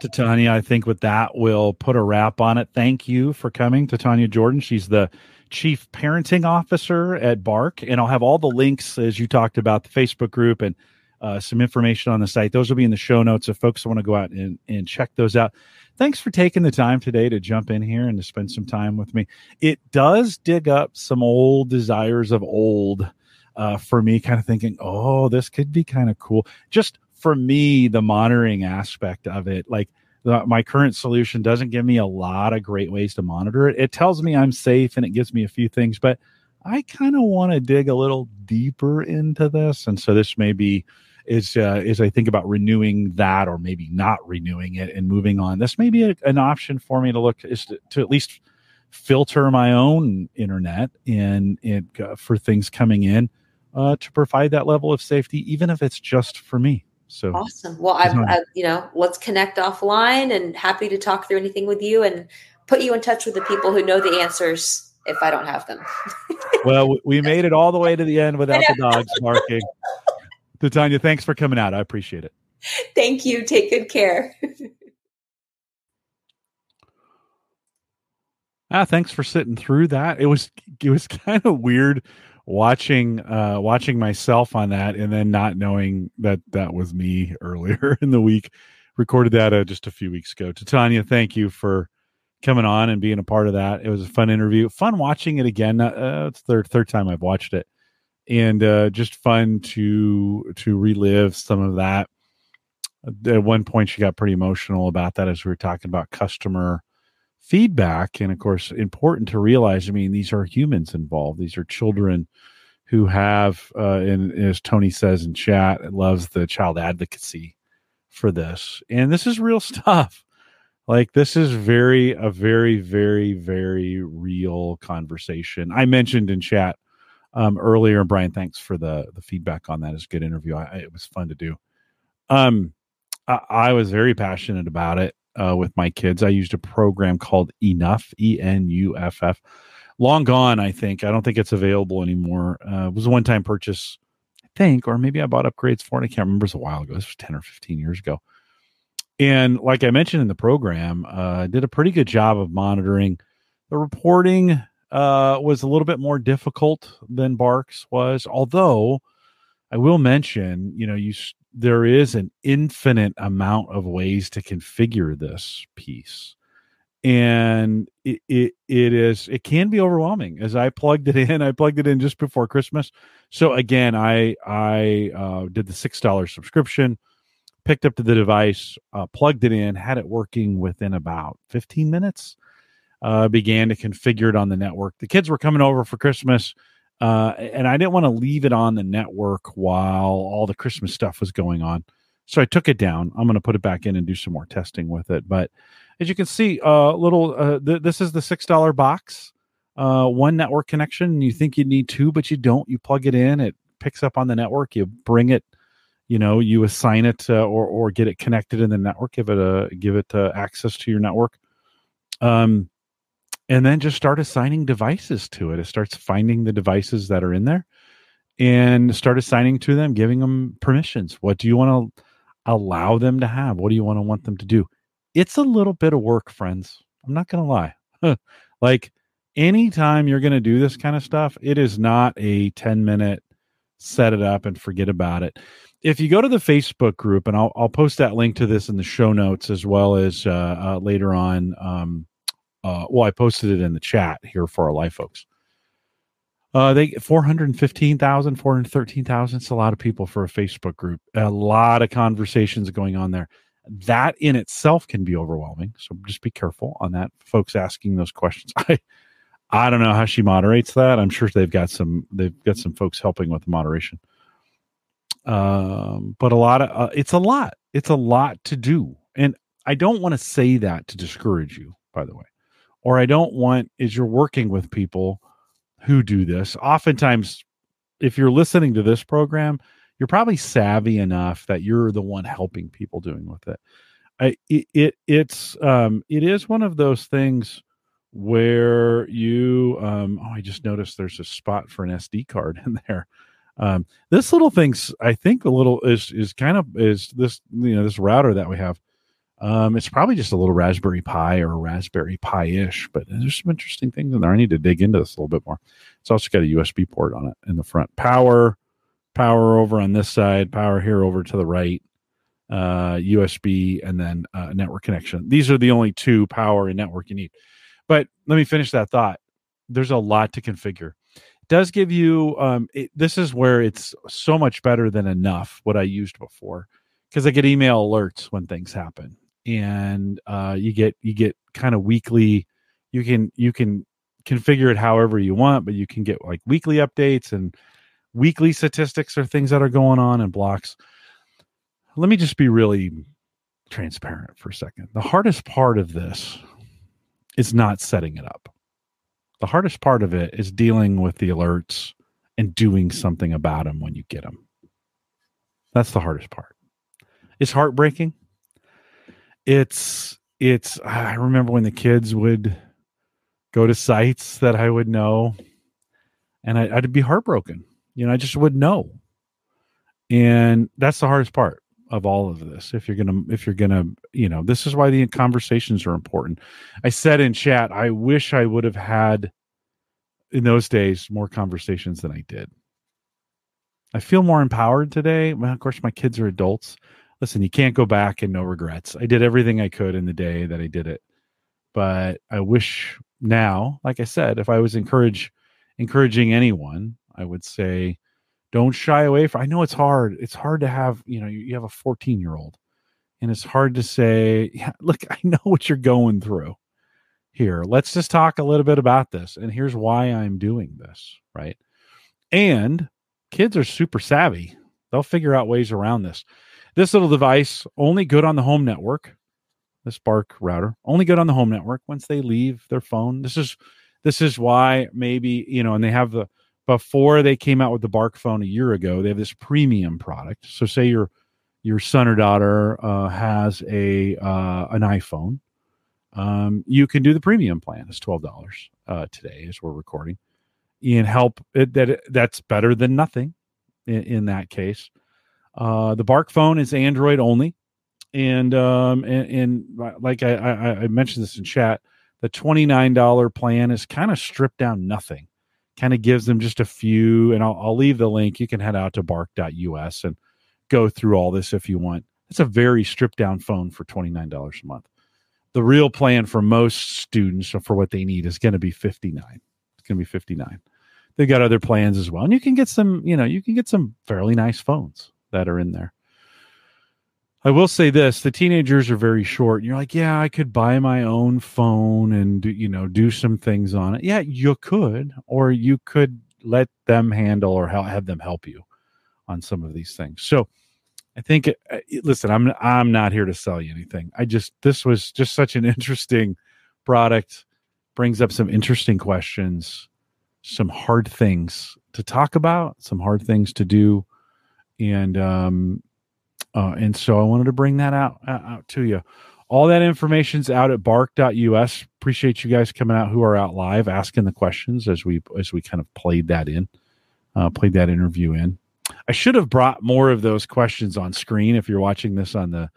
A: Titania, I think with that, we'll put a wrap on it. Thank you for coming, Titania Jordan. She's the chief parenting officer at Bark, and I'll have all the links as you talked about the Facebook group and uh, some information on the site. Those will be in the show notes if folks want to go out and, and check those out. Thanks for taking the time today to jump in here and to spend some time with me. It does dig up some old desires of old uh, for me, kind of thinking, oh, this could be kind of cool. Just for me, the monitoring aspect of it, like the, my current solution doesn't give me a lot of great ways to monitor it. It tells me I'm safe and it gives me a few things, but I kind of want to dig a little deeper into this. And so this may be is uh, is I think about renewing that or maybe not renewing it and moving on. This may be a, an option for me to look is to, to, at least filter my own internet and, and uh, for things coming in uh, to provide that level of safety, even if it's just for me. So
B: awesome. Well, I've, I've, you know, let's connect offline and happy to talk through anything with you and put you in touch with the people who know the answers if I don't have them.
A: well, we made it all the way to the end without the dogs barking. Titania, thanks for coming out. I appreciate it.
B: Thank you. Take good care.
A: ah, thanks for sitting through that. It was it was kind of weird watching uh watching myself on that and then not knowing that that was me earlier in the week recorded that uh, just a few weeks ago. Titania thank you for coming on and being a part of that. It was a fun interview fun watching it again. Uh, it's third third time i've watched it. And uh just fun to to relive some of that. At one point she got pretty emotional about that as we were talking about customer feedback and of course important to realize i mean these are humans involved. These are children who have uh and as tony says in chat loves the child advocacy for this. And this is real stuff. Like this is very a very very very real conversation. I mentioned in chat um earlier brian thanks for the the feedback on that. It's a good interview. I, it was fun to do. Um I, I was very passionate about it uh, with my kids. I used a program called Enough, E N U F F. Long gone, I think. I don't think it's available anymore. Uh, it was a one time purchase, I think, or maybe I bought upgrades for it. I can't remember. It was a while ago. This was 10 or 15 years ago. And like I mentioned in the program, uh, did a pretty good job of monitoring. The reporting uh, was a little bit more difficult than Barks was, although I will mention, you know, you there is an infinite amount of ways to configure this piece. And it, it, it is it can be overwhelming. As i plugged it in i plugged it in just before christmas. So again i i uh, did the six dollar subscription picked up the device uh, plugged it in had it working within about 15 minutes uh, began to configure it on the network. The kids were coming over for christmas uh, and I didn't want to leave it on the network while all the Christmas stuff was going on. So I took it down. I'm going to put it back in and do some more testing with it. But as you can see, uh, little uh, th- this is the six dollar box, uh, one network connection. You think you need two, but you don't. You plug it in, it picks up on the network. You bring it, you know you assign it uh, or or get it connected in the network give it a give it uh, access to your network um and then just start assigning devices to it. It starts finding the devices that are in there and start assigning to them giving them permissions. What do you want to allow them to have? What do you want to want them to do? It's a little bit of work friends. I'm not gonna lie. Like anytime you're gonna do this kind of stuff it is not a 10 minute set it up and forget about it. If you go to the Facebook group, and I'll, I'll post that link to this in the show notes as well as uh, uh, later on. Um, uh, well, I posted it in the chat here for our live folks. Uh, they 415,000, 413,000. It's a lot of people for a Facebook group. A lot of conversations going on there. That in itself can be overwhelming. So just be careful on that. Folks asking those questions. I, I don't know how she moderates that. I'm sure they've got some, they've got some folks helping with the moderation um, but a lot of uh, it's a lot. It's a lot to do, and I don't want to say that to discourage you. By the way, or I don't want is you're working with people who do this. Oftentimes, if you're listening to this program, you're probably savvy enough that you're the one helping people doing with it. I, it, it it's um it is one of those things where you um oh I just noticed there's a spot for an SD card in there. Um, this little thing's, I think, a little is is kind of is this you know this router that we have. Um, it's probably just a little Raspberry Pi or Raspberry Pi ish, but there's some interesting things in there. I need to dig into this a little bit more. It's also got a USB port on it in the front. Power, power over on this side, power here over to the right, uh, USB, and then uh, network connection. These are the only two power and network you need. But let me finish that thought. There's a lot to configure does give you um, it, this is where it's so much better than enough what i used before because i get email alerts when things happen and uh, you get you get kind of weekly you can you can configure it however you want but you can get like weekly updates and weekly statistics or things that are going on and blocks let me just be really transparent for a second the hardest part of this is not setting it up the hardest part of it is dealing with the alerts and doing something about them when you get them. That's the hardest part. It's heartbreaking. It's it's I remember when the kids would go to sites that I would know and I, would be heartbroken. You know, I just would know. And that's the hardest part of all of this if you're gonna if you're gonna you know this is why the conversations are important i said in chat i wish i would have had in those days more conversations than i did i feel more empowered today well of course my kids are adults listen you can't go back and no regrets. I did everything i could in the day that i did it. But i wish now like i said if i was encourage encouraging anyone i would say don't shy away from i know it's hard. It's hard to have you know you, have a 14 year old and it's hard to say yeah look i know what you're going through here. Let's just talk a little bit about this and here's why i'm doing this right? And kids are super savvy. They'll figure out ways around this this little device only good on the home network this bark router only good on the home network once they leave their phone this is this is why maybe you know and they have the before they came out with the Bark phone a year ago, they have this premium product. So, say your your son or daughter uh, has a uh, an iPhone, um, you can do the premium plan. It's twelve dollars uh, today as we're recording, and help it, that that's better than nothing in, in that case. Uh, the Bark phone is Android only, and um, and, and like I, I, I mentioned this in chat, the twenty nine dollar plan is kind of stripped down nothing. Kind of gives them just a few and I'll, I'll leave the link. You can head out to bark.us and go through all this if you want. It's a very stripped down phone for $29 a month. The real plan for most students for what they need is going to be 59 it's going to be 59 they've got other plans as well and you can get some you know you can get some fairly nice phones that are in there I will say this: the teenagers are very short. You're like, yeah, I could buy my own phone and do, you know do some things on it. Yeah, you could, or you could let them handle or have them help you on some of these things. So, I think, uh, listen, I'm I'm not here to sell you anything. I just this was just such an interesting product, brings up some interesting questions, some hard things to talk about, some hard things to do, and um, Uh, and so I wanted to bring that out uh, out to you. All that information's out at bark.us. Appreciate you guys coming out who are out live asking the questions as we as we kind of played that in, uh, played that interview in. I should have brought more of those questions on screen if you're watching this on the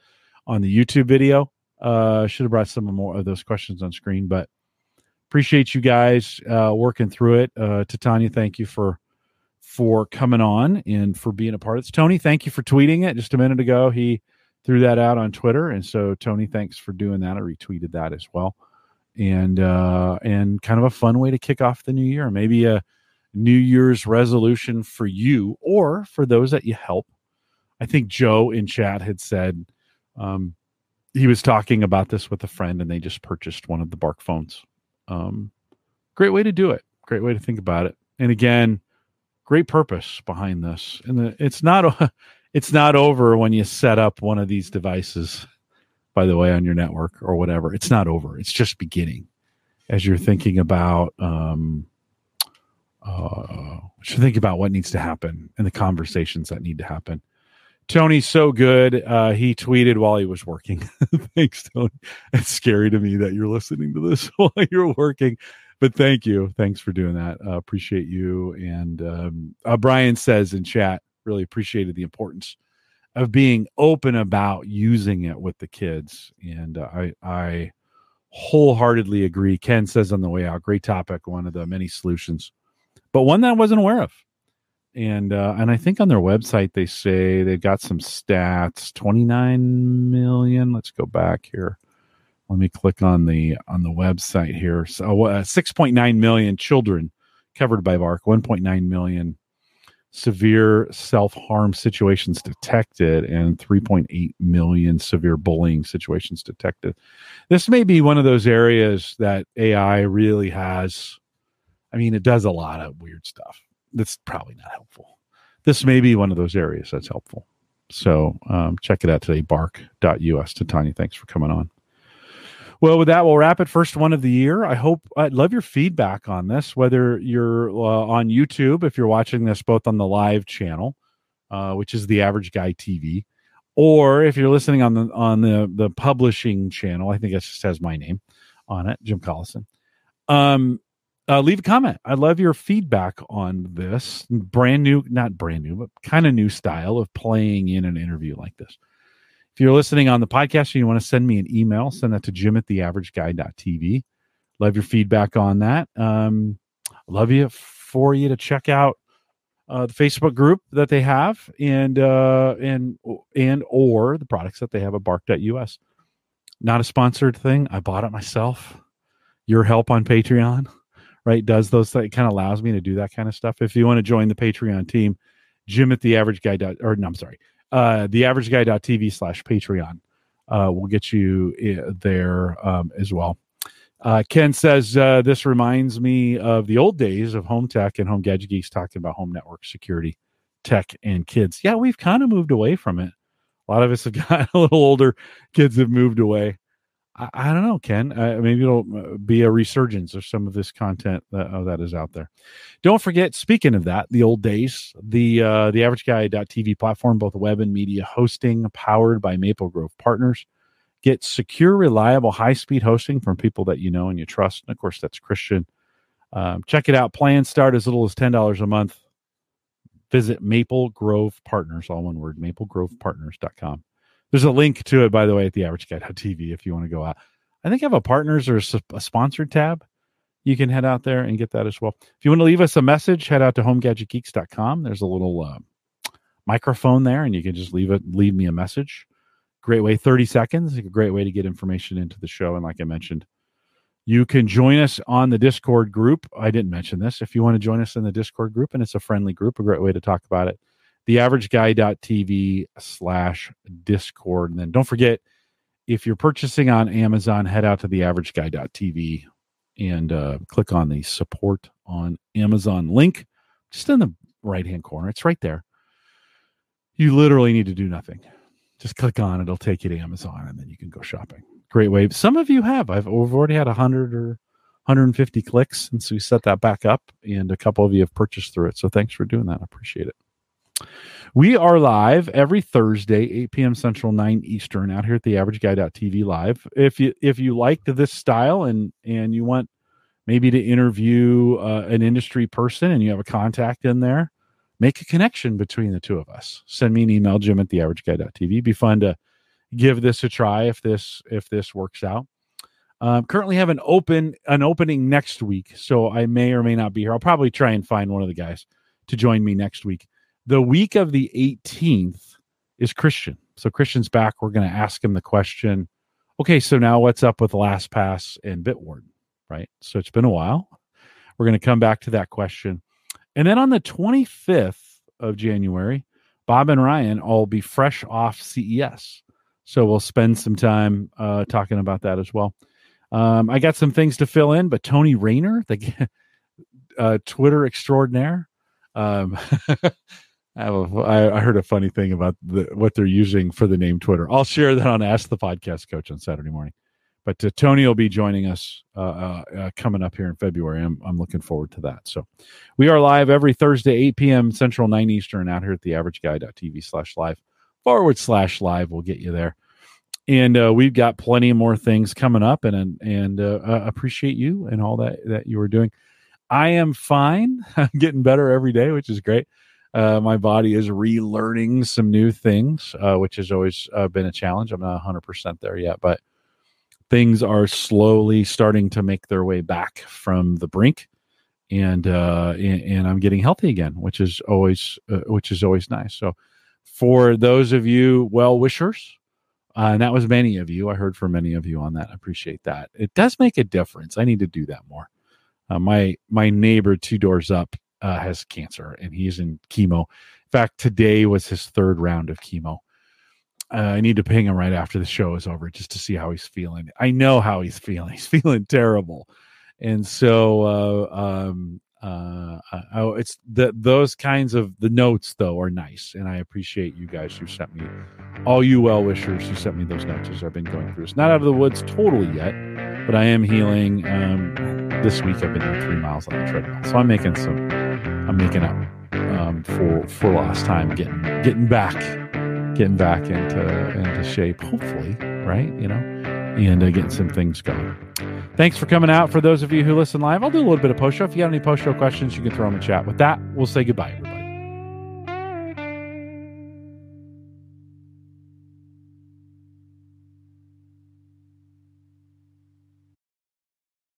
A: on the YouTube video. Uh, should have brought some more of those questions on screen, but appreciate you guys uh, working through it. Uh, Titania, thank you for for coming on and for being a part of this. Tony, thank you for tweeting it just a minute ago. He threw that out on Twitter, and so Tony, thanks for doing that. I retweeted that as well, and uh, and kind of a fun way to kick off the new year. Maybe a New Year's resolution for you or for those that you help. I think Joe in chat had said um, he was talking about this with a friend, and they just purchased one of the Bark phones. Um, great way to do it. Great way to think about it. And again, great purpose behind this. And it's not it's not over when you set up one of these devices. By the way, on your network or whatever, it's not over. It's just beginning as you're thinking about um, uh, should think about what needs to happen and the conversations that need to happen. Tony's so good. Uh, he tweeted while he was working. Thanks, Tony. It's scary to me that you're listening to this while you're working, but thank you. Thanks for doing that. Uh, appreciate you. And um, uh, Brian says in chat, really appreciated the importance of being open about using it with the kids. And uh, I, I wholeheartedly agree. Ken says on the way out, great topic. One of the many solutions, but one that I wasn't aware of and uh, and I think on their website they say they've got some stats. Twenty nine million. Let's go back here. Let me click on the on the website here. So uh, point nine million children covered by Bark. One point nine million severe self harm situations detected, and three point eight million severe bullying situations detected. This may be one of those areas that AI really has. I mean, it does a lot of weird stuff that's probably not helpful. This may be one of those areas that's helpful. So um, check it out today, bark.us. Titania, thanks for coming on. Well, with that, we'll wrap it. First one of the year. I hope I'd love your feedback on this, whether you're uh, on YouTube, if you're watching this both on the live channel, uh, which is the Average Guy TV, or if you're listening on the on the the publishing channel. I think it just has my name on it, Jim Collison. Um, uh, leave a comment. I love your feedback on this brand new, not brand new, but kind of new style of playing in an interview like this. If you're listening on the podcast and you want to send me an email, send that to jim at the average Love your feedback on that. Um, love you for you to check out uh, the Facebook group that they have and uh, and and or the products that they have at bark.us. Not a sponsored thing. I bought it myself. Your help on Patreon right does those it kind of allows me to do that kind of stuff if you want to join the patreon team jim at the average guy dot or no i'm sorry uh the average guy dot tv slash patreon uh will get you uh, there um, as well uh, Ken says uh, this reminds me of the old days of home tech and home gadget geeks talking about home network security, tech, and kids. Yeah, we've kind of moved away from it. A lot of us have gotten a little older. Kids have moved away. I, I don't know, Ken. Uh, maybe it'll uh, be a resurgence of some of this content that, uh, that is out there. Don't forget, speaking of that, the old days, the uh, the average guy.tv platform, both web and media hosting, powered by Maple Grove Partners. Get secure, reliable, high speed hosting from people that you know and you trust. And of course, that's Christian. Um, check it out. Plans start as little as $10 a month. Visit Maple Grove Partners, all one word, maplegrovepartners.com. There's a link to it, by the way, at the average guy.tv if you want to go out. I think I have a partners or a sponsored tab. You can head out there and get that as well. If you want to leave us a message, head out to homegadgetgeeks.com. There's a little uh, microphone there, and you can just leave it, leave me a message. Great way, 30 seconds. A great way to get information into the show. And like I mentioned, you can join us on the Discord group. I didn't mention this. If you want to join us in the Discord group, and it's a friendly group, a great way to talk about it theaverageguy.tv slash discord. And then don't forget, if you're purchasing on Amazon, head out to theaverageguy.tv and uh, click on the support on Amazon link just in the right hand corner. It's right there. You literally need to do nothing. Just click on it, it'll take you to Amazon and then you can go shopping. Great way. Some of you have. I've we've already had 100 or 150 clicks since we set that back up, and a couple of you have purchased through it. So thanks for doing that. I appreciate it. We are live every Thursday, 8 p.m. Central, 9 Eastern, out here at the Average Guy.tv live. If you if you liked this style and and you want maybe to interview uh, an industry person and you have a contact in there, make a connection between the two of us. Send me an email, Jim at the Average Guy.tv. Be fun to give this a try if this if this works out. Um, currently have an open an opening next week, so I may or may not be here. I'll probably try and find one of the guys to join me next week the week of the 18th is Christian. So Christian's back. We're going to ask him the question. Okay, so now what's up with LastPass and Bitwarden, right? So it's been a while. We're going to come back to that question. And then on the 25th of January, Bob and Ryan all be fresh off CES. So we'll spend some time uh, talking about that as well. Um, I got some things to fill in, but Tony Rayner, the uh, Twitter extraordinaire, um, I, I, heard a funny thing about the, what they're using for the name Twitter. I'll share that on Ask the Podcast Coach on Saturday morning. But uh, Tony will be joining us uh, uh, uh, coming up here in February. I'm, I'm looking forward to that. So we are live every Thursday, 8 p.m. Central, 9 Eastern, out here at the averageguy.tv slash live forward slash live. We'll get you there. And uh, we've got plenty more things coming up and and, and uh, appreciate you and all that, that you are doing. I am fine. I'm getting better every day, which is great. Uh, my body is relearning some new things, uh, which has always uh, been a challenge. I'm not 100% there yet, but things are slowly starting to make their way back from the brink. And, uh, and, and I'm getting healthy again, which is always uh, which is always nice. So, for those of you well wishers, uh, and that was many of you. I heard from many of you on that. I appreciate that. It does make a difference. I need to do that more. Uh, my my neighbor two doors up uh, has cancer and he's in chemo. In fact, today was his third round of chemo. Uh, I need to ping him right after the show is over just to see how he's feeling. I know how he's feeling. He's feeling terrible, and so uh, um, uh, it's the those kinds of the notes though are nice, and I appreciate you guys who sent me all you well wishers who sent me those notes as I've been going through this. Not out of the woods totally yet, but I am healing. Um, this week I've been doing three miles on the treadmill, so I'm making some I'm making up um, for for lost time, getting getting back, getting back into into shape. Hopefully, right? You know, and uh, getting some things going. Thanks for coming out. For those of you who listen live, I'll do a little bit of post show. If you have any post show questions, you can throw them in chat. With that, we'll say goodbye, everybody.